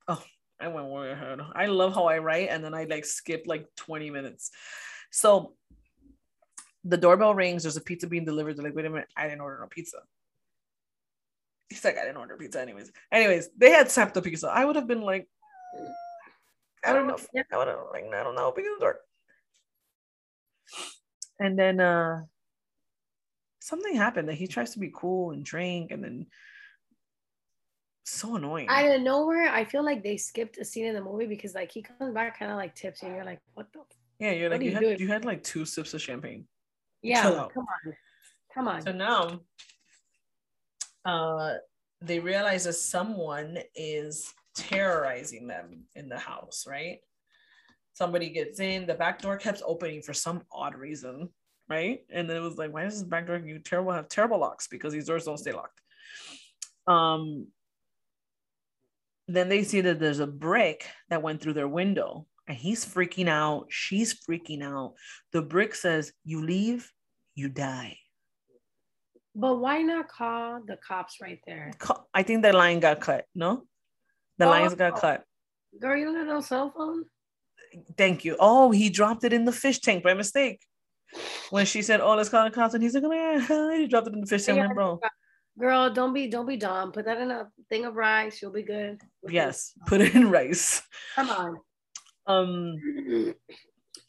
Oh, I went way ahead. I love how I write, and then I like skip like twenty minutes. So, the doorbell rings. There's a pizza being delivered. They're like, wait a minute, I didn't order no pizza. He's like, I didn't order pizza anyways. Anyways, they had the pizza. I would have been like, I don't know. Yeah. I don't like, I don't know, open the door. And then uh something happened that he tries to be cool and drink and then so annoying. Out of nowhere, I feel like they skipped a scene in the movie because like he comes back kind of like tipsy and you're like, what the yeah, you're like you, you had you had like two sips of champagne. Yeah, come on. Come on. So now uh, they realize that someone is terrorizing them in the house, right? Somebody gets in, the back door kept opening for some odd reason, right? And then it was like, why does this back door you terrible have terrible locks? Because these doors don't stay locked. Um then they see that there's a brick that went through their window and he's freaking out. She's freaking out. The brick says, You leave, you die. But why not call the cops right there? I think the line got cut. No, the oh, lines got cut. Girl, you don't have no cell phone. Thank you. Oh, he dropped it in the fish tank by mistake. When she said, "Oh, let's call the cops," and he's like, "Oh man, he dropped it in the fish tank, yeah, bro." Girl, don't be don't be dumb. Put that in a thing of rice. You'll be good. Yes, put it in rice. Come on. Um.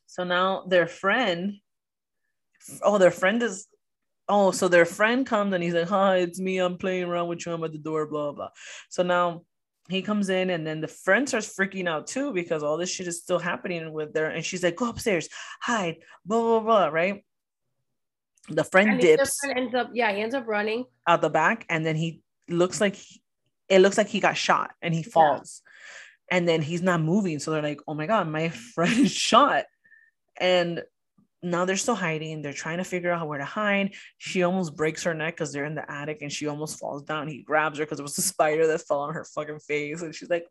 So now their friend. Oh, their friend is oh, so their friend comes and he's like, hi, it's me. I'm playing around with you. I'm at the door, blah, blah. So now he comes in and then the friend starts freaking out too because all this shit is still happening with there. And she's like, go upstairs, hide, blah, blah, blah, right? The friend and dips. Friend ends up, yeah, he ends up running out the back and then he looks like he, it looks like he got shot and he falls. Yeah. And then he's not moving. So they're like, oh my God, my friend shot. And now they're still hiding. They're trying to figure out where to hide. She almost breaks her neck because they're in the attic and she almost falls down. He grabs her because it was a spider that fell on her fucking face. And she's like,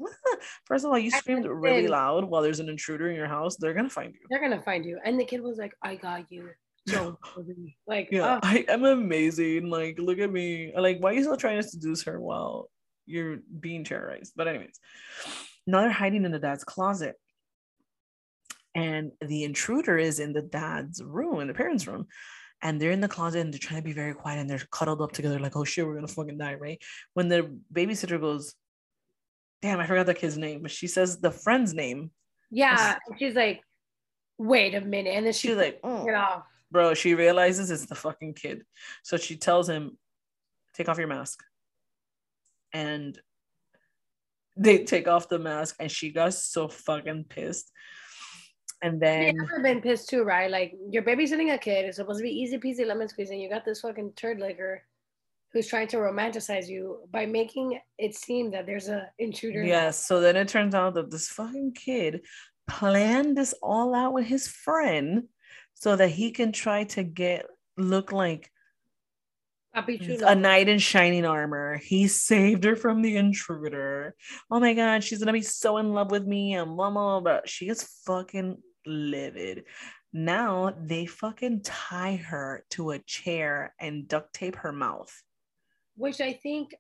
First of all, you screamed really loud while there's an intruder in your house. They're going to find you. They're going to find you. And the kid was like, I got you. Don't like yeah, oh. I am amazing. Like, look at me. Like, why are you still trying to seduce her while you're being terrorized? But anyways, now they're hiding in the dad's closet. And the intruder is in the dad's room, in the parents' room. And they're in the closet and they're trying to be very quiet and they're cuddled up together, like, oh shit, we're gonna fucking die, right? When the babysitter goes, Damn, I forgot the kid's name, but she says the friend's name. Yeah. She's like, wait a minute. And then she she's like, oh. get mm. off. Bro, she realizes it's the fucking kid. So she tells him, take off your mask. And they take off the mask and she got so fucking pissed. And then I've been pissed too, right? Like you're babysitting a kid, it's supposed to be easy peasy lemon squeeze, and you got this fucking turd licker who's trying to romanticize you by making it seem that there's a intruder. Yes. So then it turns out that this fucking kid planned this all out with his friend so that he can try to get look like a knight in shining armor. He saved her from the intruder. Oh my god, she's gonna be so in love with me and blah blah blah. She is fucking livid. Now they fucking tie her to a chair and duct tape her mouth. Which I think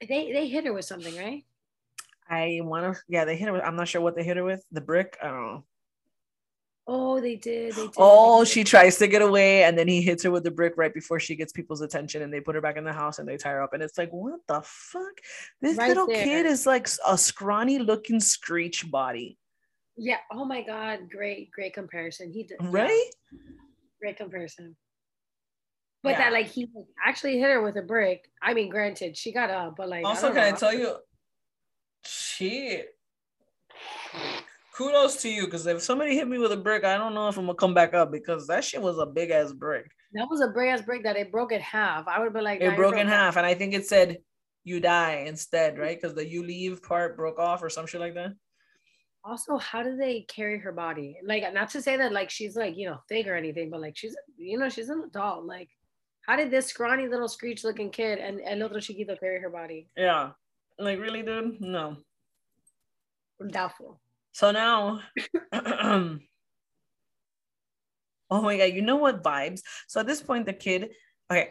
they they hit her with something, right? I want to. Yeah, they hit her. With, I'm not sure what they hit her with. The brick. I don't know. Oh, they did. They did. Oh, she tries to get away, and then he hits her with the brick right before she gets people's attention, and they put her back in the house and they tie her up. And it's like, what the fuck? This right little there. kid is like a scrawny looking screech body. Yeah. Oh my god. Great, great comparison. He did. Right. Yeah. Great comparison. But yeah. that like he actually hit her with a brick. I mean, granted, she got up, but like also, I can know. I tell you, she kudos to you because if somebody hit me with a brick, I don't know if I'm gonna come back up because that shit was a big ass brick. That was a big ass brick that it broke in half. I would be like, it broke in half, and I think it said you die instead, right? Because the you leave part broke off or some shit like that. Also, how do they carry her body? Like, not to say that like she's like you know thick or anything, but like she's you know she's an adult. Like, how did this scrawny little screech looking kid and El Otro Chiquito carry her body? Yeah, like really, dude? No. I'm doubtful. So now, oh my god, you know what vibes? So at this point, the kid, okay,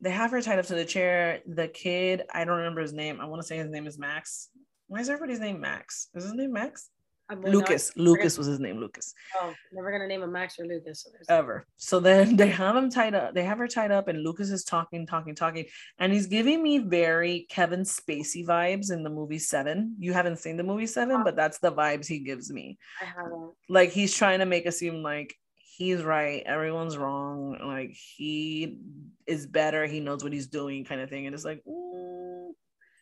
they have her tied up to the chair. The kid, I don't remember his name. I want to say his name is Max. Why is everybody's name Max? Is his name Max? Lucas. Lucas was his name. Lucas. Oh, never gonna name him Max or Lucas. Ever. So then they have him tied up. They have her tied up, and Lucas is talking, talking, talking, and he's giving me very Kevin Spacey vibes in the movie Seven. You haven't seen the movie Seven, but that's the vibes he gives me. I haven't. Like he's trying to make it seem like he's right, everyone's wrong. Like he is better. He knows what he's doing, kind of thing. And it's like. Mm.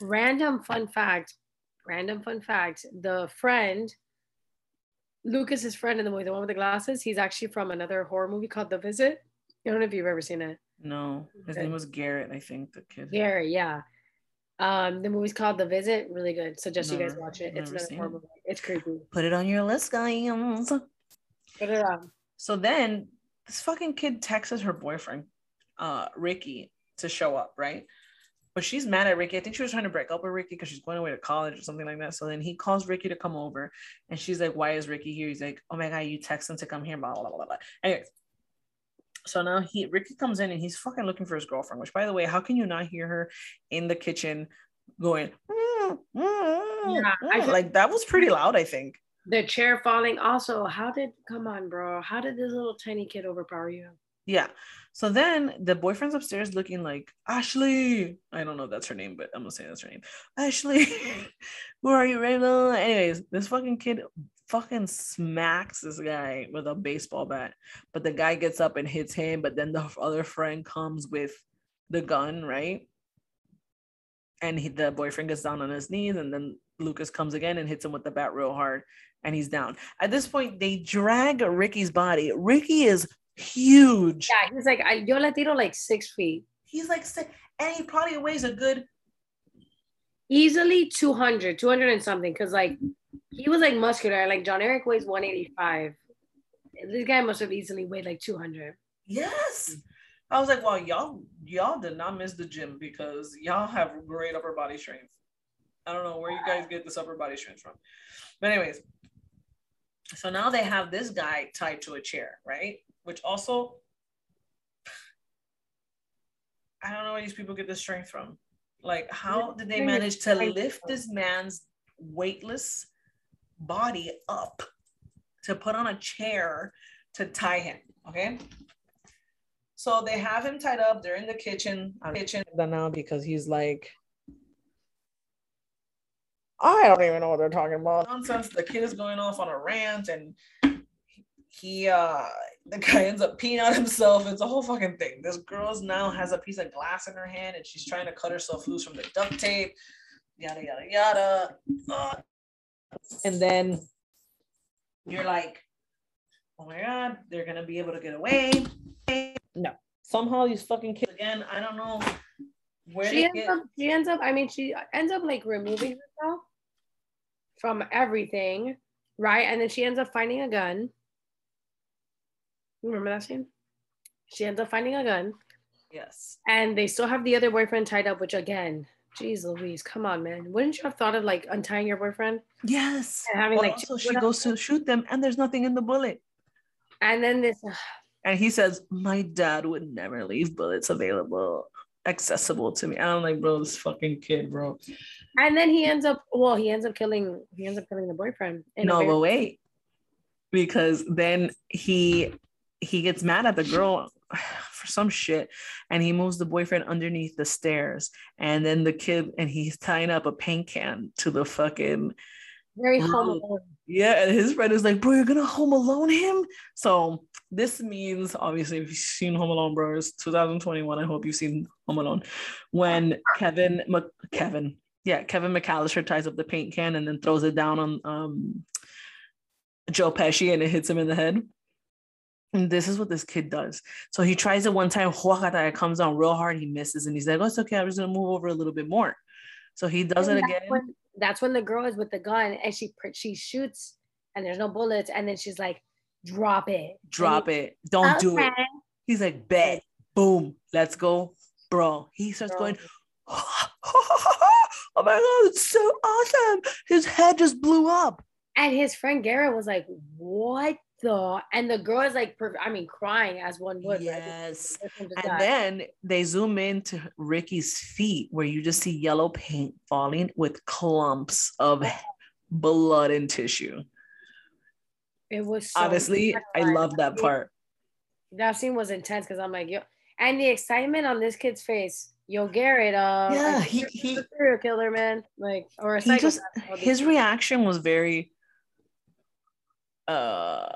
Random fun fact. Random fun fact. The friend Lucas's friend in the movie, the one with the glasses, he's actually from another horror movie called The Visit. I don't know if you've ever seen it. No, his name was Garrett, I think, the kid. Garrett, yeah. Um, the movie's called The Visit. Really good. Suggest never, you guys watch it. It's another horror movie. It's creepy. Put it on your list, guys. Put it on. So then this fucking kid texts her boyfriend, uh, Ricky, to show up, right? But she's mad at Ricky. I think she was trying to break up with Ricky because she's going away to college or something like that. So then he calls Ricky to come over, and she's like, "Why is Ricky here?" He's like, "Oh my god, you text him to come here." Blah blah blah blah. Anyways, so now he Ricky comes in and he's fucking looking for his girlfriend. Which, by the way, how can you not hear her in the kitchen going? Mm, mm, yeah, mm. like that was pretty loud. I think the chair falling. Also, how did come on, bro? How did this little tiny kid overpower you? Yeah. So then the boyfriend's upstairs looking like Ashley. I don't know if that's her name, but I'm gonna say that's her name. Ashley, where are you, Raymond? Anyways, this fucking kid fucking smacks this guy with a baseball bat, but the guy gets up and hits him. But then the other friend comes with the gun, right? And he, the boyfriend gets down on his knees, and then Lucas comes again and hits him with the bat real hard, and he's down. At this point, they drag Ricky's body. Ricky is huge. Yeah, he's like, I, yo le tiro like six feet. He's like, six, and he probably weighs a good easily 200, 200 and something. Cause like he was like muscular. Like John Eric weighs 185. This guy must have easily weighed like 200. Yes. I was like, well, y'all, y'all did not miss the gym because y'all have great upper body strength. I don't know where you guys get this upper body strength from. But anyways, so now they have this guy tied to a chair, right? which also I don't know where these people get the strength from. Like, how did they manage to lift this man's weightless body up to put on a chair to tie him? Okay. So they have him tied up. They're in the kitchen. Kitchen that now because he's like, I don't even know what they're talking about. Nonsense. The kid is going off on a rant and he uh the guy ends up peeing on himself. It's a whole fucking thing. This girl's now has a piece of glass in her hand and she's trying to cut herself loose from the duct tape. Yada yada yada. Uh, and then you're like, oh my god, they're gonna be able to get away. No. Somehow these fucking kids again, I don't know where she ends get... up she ends up, I mean, she ends up like removing herself from everything, right? And then she ends up finding a gun Remember that scene? She ends up finding a gun. Yes. And they still have the other boyfriend tied up, which again, geez Louise, come on, man. Wouldn't you have thought of like untying your boyfriend? Yes. And having well, like also she goes to shoot them and there's nothing in the bullet. And then this and he says, My dad would never leave bullets available, accessible to me. I'm like, bro, this fucking kid, bro. And then he ends up, well, he ends up killing, he ends up killing the boyfriend. No, but wait. Because then he he gets mad at the girl for some shit and he moves the boyfriend underneath the stairs and then the kid and he's tying up a paint can to the fucking very home alone. Yeah, and his friend is like, bro, you're gonna home alone him. So this means obviously if you've seen Home Alone, bro, it's 2021. I hope you've seen Home Alone. When Kevin Kevin, yeah, Kevin McCallister ties up the paint can and then throws it down on um Joe Pesci and it hits him in the head. And this is what this kid does. So he tries it one time, it comes on real hard, he misses, and he's like, Oh, it's okay, I'm just gonna move over a little bit more. So he does and it again. When, that's when the girl is with the gun and she she shoots and there's no bullets, and then she's like, drop it. Drop he, it. Don't okay. do it. He's like, bet, boom, let's go. Bro. He starts Bro. going, Oh my god, it's so awesome. His head just blew up. And his friend Garrett was like, What the and the girl is like i mean crying as one would yes. right? and then they zoom into ricky's feet where you just see yellow paint falling with clumps of blood and tissue. It was so honestly i love that part. that scene was intense because i'm like yo and the excitement on this kid's face. Yo garrett uh yeah he, he serial killer man. Like or a he just his reaction was very uh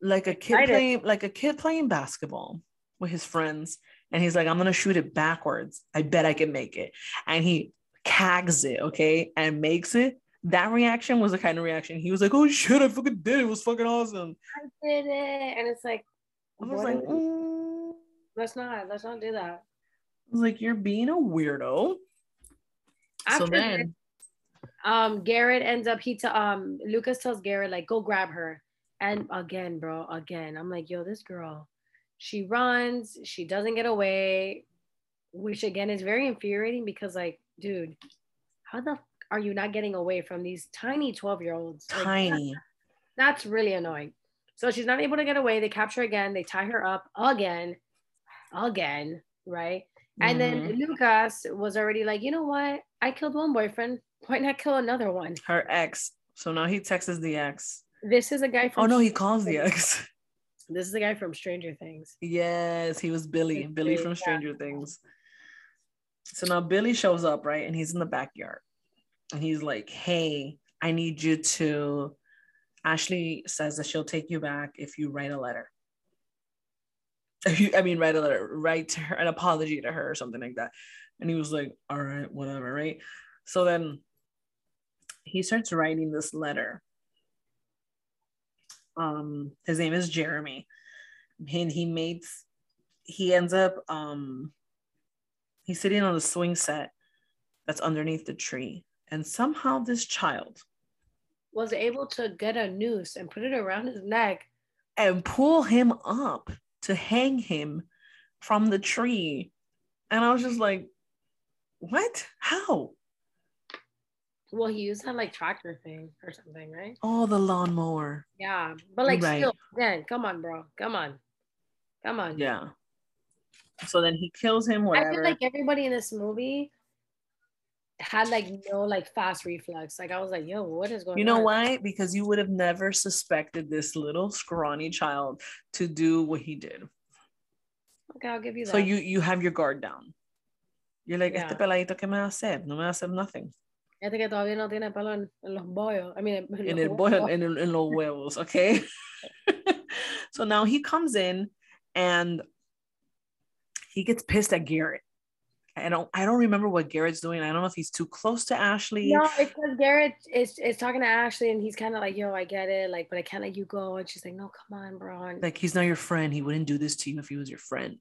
like a kid playing like a kid playing basketball with his friends. And he's like i'm gonna shoot it backwards. I bet i can make it. And he cags it okay and makes it. That reaction was the kind of reaction he was like oh shit i fucking did it, it was fucking awesome. I did it. And it's like i was like mm. let's not let's not do that. I was like you're being a weirdo. After so then um Garrett ends up he t- um Lucas tells Garrett like go grab her. And again bro again I'm like yo this girl she runs she doesn't get away which again is very infuriating because like dude how the f- are you not getting away from these tiny 12 year olds tiny. like, that's, really annoying. So she's not able to get away. They capture again. They tie her up again again right? And mm-hmm. then Lucas was already like, you know what? I killed one boyfriend. Why not kill another one? Her ex. So now he texts the ex. This is a guy from. Oh no, he calls the ex. This is the guy from Stranger Things. Yes, he was Billy. Billy from Stranger yeah. Things. So now Billy shows up, right? And he's in the backyard. And he's like, hey, I need you to. Ashley says that she'll take you back if you write a letter. I mean, write a letter, write to her, an apology to her or something like that. And he was like, all right, whatever, right? So then he starts writing this letter. Um, his name is Jeremy. And he makes he ends up um he's sitting on the swing set that's underneath the tree. And somehow this child was able to get a noose and put it around his neck and pull him up to hang him from the tree. And I was just like, what? How? Well, he used that like tractor thing or something, right? Oh, the lawnmower. Yeah, but like right. still, then come on, bro, come on, come on. Yeah. So then he kills him. Whatever. I feel like everybody in this movie had like no like fast reflex. Like I was like, yo, what is going on? You know on? why? Because you would have never suspected this little scrawny child to do what he did. Okay, I'll give you that. So you you have your guard down. You're like, yeah. este peladito que me va a hacer? No me va a hacer nothing. Este que todavía no tiene pelo en, en los bollos. I mean, en, en el bollo, en, en los huevos, okay? so now he comes in and he gets pissed at Garrett. I don't I don't remember what Garrett's doing. I don't know if he's too close to Ashley. No, it's because Garrett is, is talking to Ashley and he's kind of like, yo, I get it, like, but I can't let you go. And she's like, no, come on, bro. Like he's not your friend. He wouldn't do this to you if he was your friend.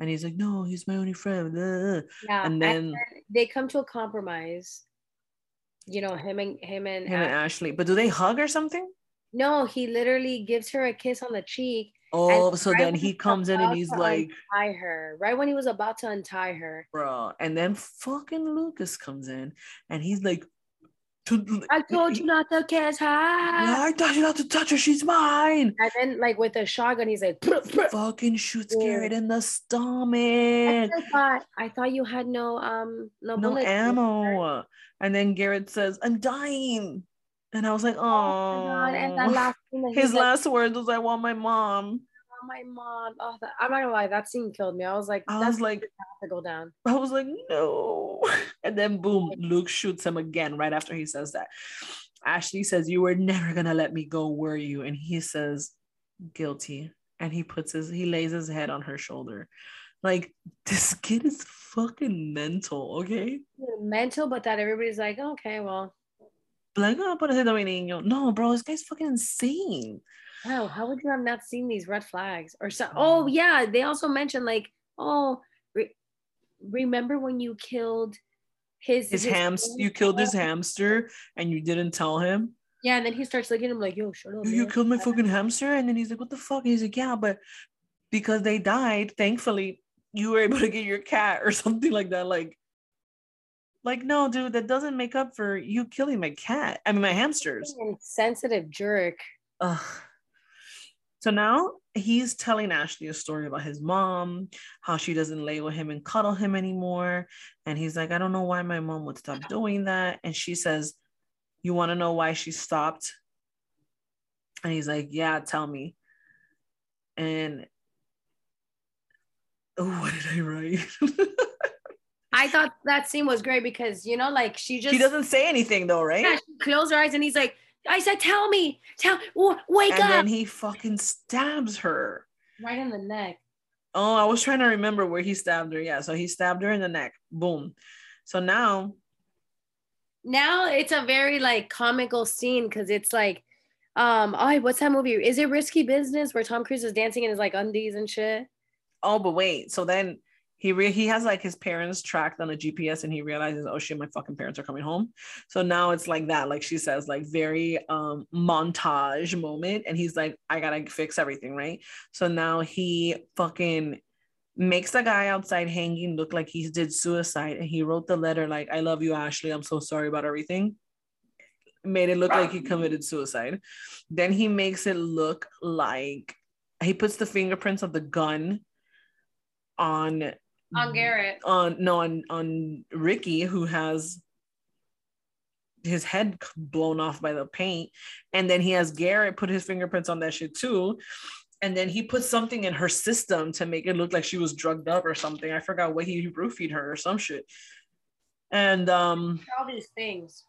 And he's like, no, he's my only friend. Yeah. And then, and then they come to a compromise. You know, him and him and him Ashley. and Ashley. But do they hug or something? No, he literally gives her a kiss on the cheek Oh, so right then he comes in and he's like untie her right when he was about to untie her, bro. And then fucking Lucas comes in and he's like, I told you not to kiss her. Yeah, I told you not to touch her. She's mine. And then, like with a shotgun, he's like, fucking shoots yeah. Garrett in the stomach. I thought, I thought you had no um no, no ammo. And then Garrett says, "I'm dying." And I was like, oh, and that last his last like, words was, I want my mom. My mom. Oh, that, I'm not gonna lie, that scene killed me. I was like, I was like, to go down. I was like, no. And then boom, Luke shoots him again right after he says that. Ashley says, You were never gonna let me go, were you? And he says, Guilty. And he puts his he lays his head on her shoulder. Like this kid is fucking mental, okay? Mental, but that everybody's like, okay, well, like, oh, pobrecito mi niño. No, bro, this guy's fucking insane. Wow, how would you have not seen these red flags? Or so, oh, oh yeah, they also mentioned like, oh, re- remember when you killed his his, his hamster? You killed his hamster and you didn't tell him. Yeah, and then he starts looking at him like, yo, shut up. You man. killed my fucking hamster, and then he's like, what the fuck? And he's like, yeah, but because they died, thankfully, you were able to get your cat or something like that. Like, like, no, dude, that doesn't make up for you killing my cat. I mean, my hamsters. Sensitive jerk. Ugh. So now he's telling Ashley a story about his mom, how she doesn't lay with him and cuddle him anymore. And he's like, I don't know why my mom would stop doing that. And she says, You want to know why she stopped? And he's like, Yeah, tell me. And oh, what did I write? I thought that scene was great because you know, like she just she doesn't say anything though, right? Yeah, she closed her eyes and he's like, I said, tell me, tell, wake and up. And then he fucking stabs her right in the neck. Oh, I was trying to remember where he stabbed her. Yeah, so he stabbed her in the neck. Boom. So now, now it's a very like comical scene because it's like, um, oh, what's that movie? Is it Risky Business where Tom Cruise is dancing in his like undies and shit? Oh, but wait. So then he re- he has like his parents tracked on a GPS and he realizes, oh shit, my fucking parents are coming home. So now it's like that, like she says, like very um montage moment. And he's like, I gotta fix everything, right? So now he fucking makes the guy outside hanging look like he did suicide. And he wrote the letter like, I love you, Ashley. I'm so sorry about everything. Made it look like he committed suicide. Then he makes it look like he puts the fingerprints of the gun on on Garrett. On no, on on Ricky, who has his head blown off by the paint, and then he has Garrett put his fingerprints on that shit too. And then he put something in her system to make it look like she was drugged up or something. I forgot what he roofied her or some shit. And um all these things.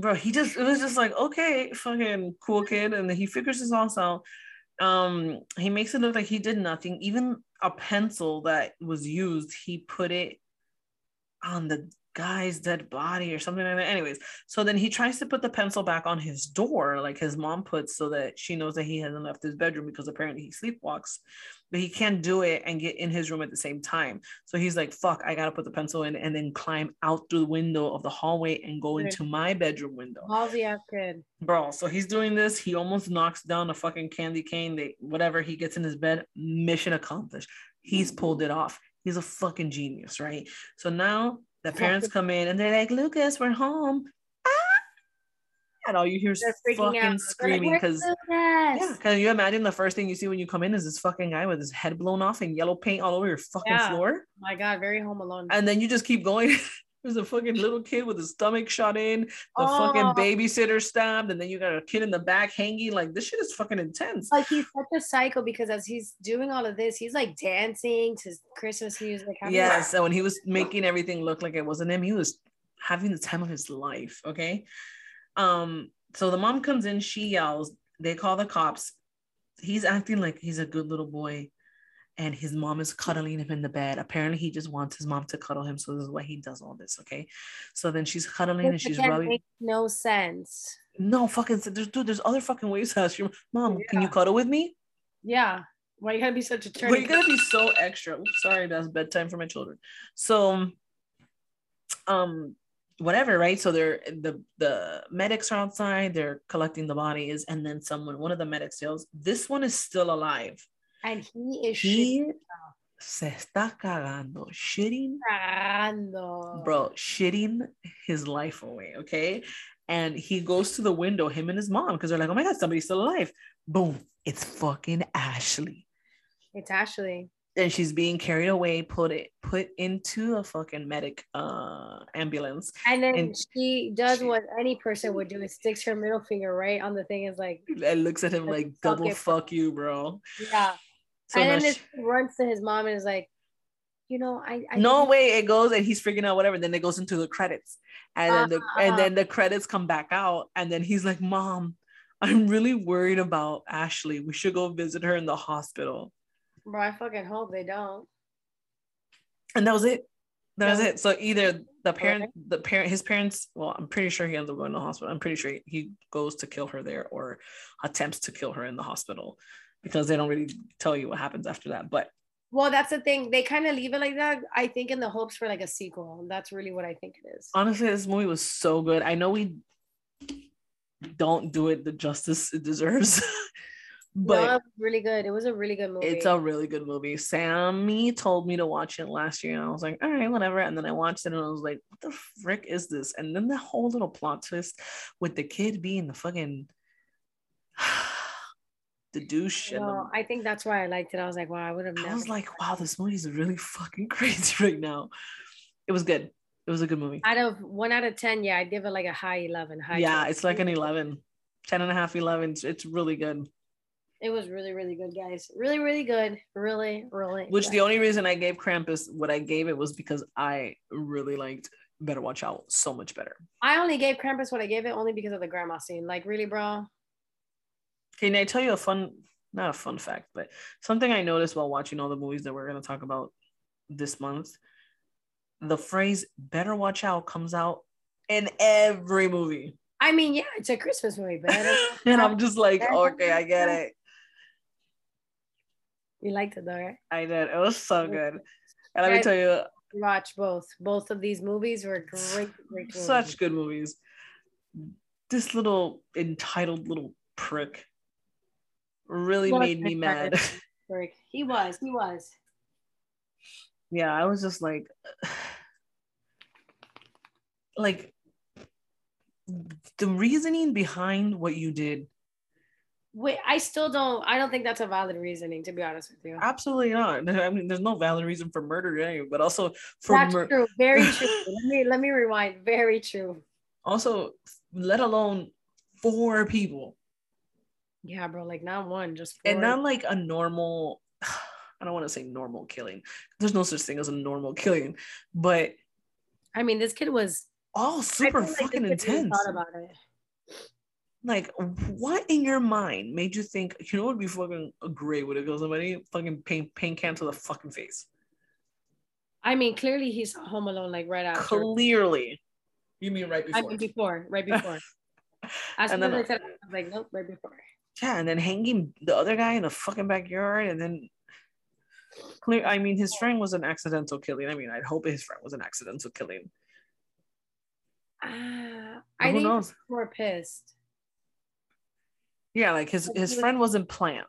Bro, he just it was just like, okay, fucking cool kid. And then he figures this all out. Um, he makes it look like he did nothing. Even a pencil that was used, he put it on the guy's dead body or something like that. Anyways, so then he tries to put the pencil back on his door, like his mom puts, so that she knows that he hasn't left his bedroom because apparently he sleepwalks, but he can't do it and get in his room at the same time. So he's like, fuck, I gotta put the pencil in and then climb out through the window of the hallway and go into my bedroom window. Halsey ass kid. Bro, so he's doing this. He almost knocks down a fucking candy cane. They whatever he gets in his bed, mission accomplished. He's pulled it off. He's a fucking genius, right? So now the parents come in and they're like, Lucas, we're home. Ah! and all you hear is fucking out. screaming because yeah, can you imagine the first thing you see when you come in is this fucking guy with his head blown off and yellow paint all over your fucking yeah. floor? My God, very home alone. And then you just keep going. There's a fucking little kid with his stomach shot in, the oh. fucking babysitter stabbed, and then you got a kid in the back hanging. Like this shit is fucking intense. Like he's such a psycho because as he's doing all of this, he's like dancing to Christmas music. Yeah, so when he was making everything look like it wasn't him, he was having the time of his life. Okay. Um, so the mom comes in, she yells, they call the cops. He's acting like he's a good little boy and his mom is cuddling him in the bed. Apparently, he just wants his mom to cuddle him, so this is why he does all this. Okay, so then she's cuddling and she's rubbing. No sense. No fucking. There's dude. There's other fucking ways to ask your mom. Yeah. Can you cuddle with me? Yeah. Why you gotta be such a turn? Why you gotta be so extra? Oops, sorry, that's bedtime for my children. So, um, whatever, right? So they're the the medics are outside. They're collecting the bodies, and then someone, one of the medics yells, "This one is still alive." And he is he shitting. se está cagando, shitting, cagando. bro, shitting his life away. Okay, and he goes to the window, him and his mom, because they're like, "Oh my god, somebody's still alive!" Boom, it's fucking Ashley. It's Ashley. And she's being carried away, put it put into a fucking medic uh ambulance. And then and she does she, what any person would do: is sticks her middle finger right on the thing. Is like, and looks at him like, "Double fuck you, bro." Yeah. So and then this runs to his mom and is like, you know, I, I no way it goes and he's freaking out, whatever. Then it goes into the credits, and uh, then the and then the credits come back out, and then he's like, "Mom, I'm really worried about Ashley. We should go visit her in the hospital." Bro, I fucking hope they don't. And that was it. That was it. So either the parent, the parent, his parents. Well, I'm pretty sure he ends up going to the hospital. I'm pretty sure he goes to kill her there or attempts to kill her in the hospital because they don't really tell you what happens after that. But well, that's the thing. They kind of leave it like that. I think in the hopes for like a sequel. That's really what I think it is. Honestly, this movie was so good. I know we don't do it the justice it deserves. but no, really good. It was a really good movie. It's a really good movie. Sammy told me to watch it last year, and I was like, all right, whatever. And then I watched it, and I was like, what the frick is this? And then the whole little plot twist with the kid being the fucking the douche. and the, I think that's why I liked it. I was like, wow, I would have. I was like, wow, this movie is really fucking crazy right now. It was good. It was a good movie. Out of one out of 10, yeah, I'd give it like a high 11. High yeah, 10. it's like an 11, 10 and a half, 11. It's, it's really good. It was really, really good, guys. Really, really good. Really, really. Which good. the only reason I gave Krampus what I gave it was because I really liked Better Watch Out so much better. I only gave Krampus what I gave it only because of the grandma scene. Like, really, bro? Can I tell you a fun, not a fun fact, but something I noticed while watching all the movies that we're going to talk about this month? The phrase better watch out comes out in every movie. I mean, yeah, it's a Christmas movie, better. and I'm just like, okay, I get it. You liked it though, right? I did. It was so good. And let me tell you, watch both. Both of these movies were great, great movies. Such good movies. This little entitled little prick really made me mad. He was, he was. Yeah, I was just like, like the reasoning behind what you did. Wait, I still don't. I don't think that's a valid reasoning, to be honest with you. Absolutely not. I mean, there's no valid reason for murder anyway, but also for that's mur- true. Very true. let me let me rewind. Very true. Also, let alone four people. Yeah, bro, like not one, just four. and not like a normal. I don't want to say normal killing. There's no such thing as a normal killing, but I mean, this kid was all super fucking like intense. Thought about it. Like, what in your mind made you think you know what would be fucking great would it kill somebody? Fucking paint paint can to the fucking face. I mean, clearly he's home alone, like right after. Clearly, you mean right before? I mean before, right before. As soon as I said, I was like, nope, right before yeah, and then hanging the other guy in the fucking backyard, and then clear. I mean, his friend was an accidental killing. I mean, I'd hope his friend was an accidental killing. Uh, I think knows? more pissed. Yeah, like his his friend wasn't planned.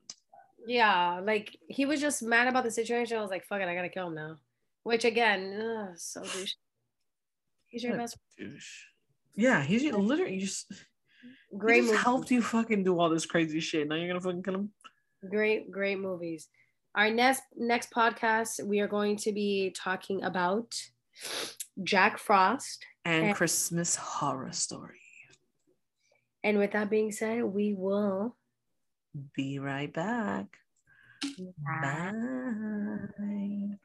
Yeah, like he was just mad about the situation. I was like, "Fuck it, I gotta kill him now." Which again, ugh, so douche. He's your best. Douche. Yeah, he's literally just Great. He helped you fucking do all this crazy shit. Now you're gonna fucking kill him. Great, great movies. Our next next podcast, we are going to be talking about Jack Frost and, and Christmas Horror Story. And with that being said, we will be right back. Bye. Bye.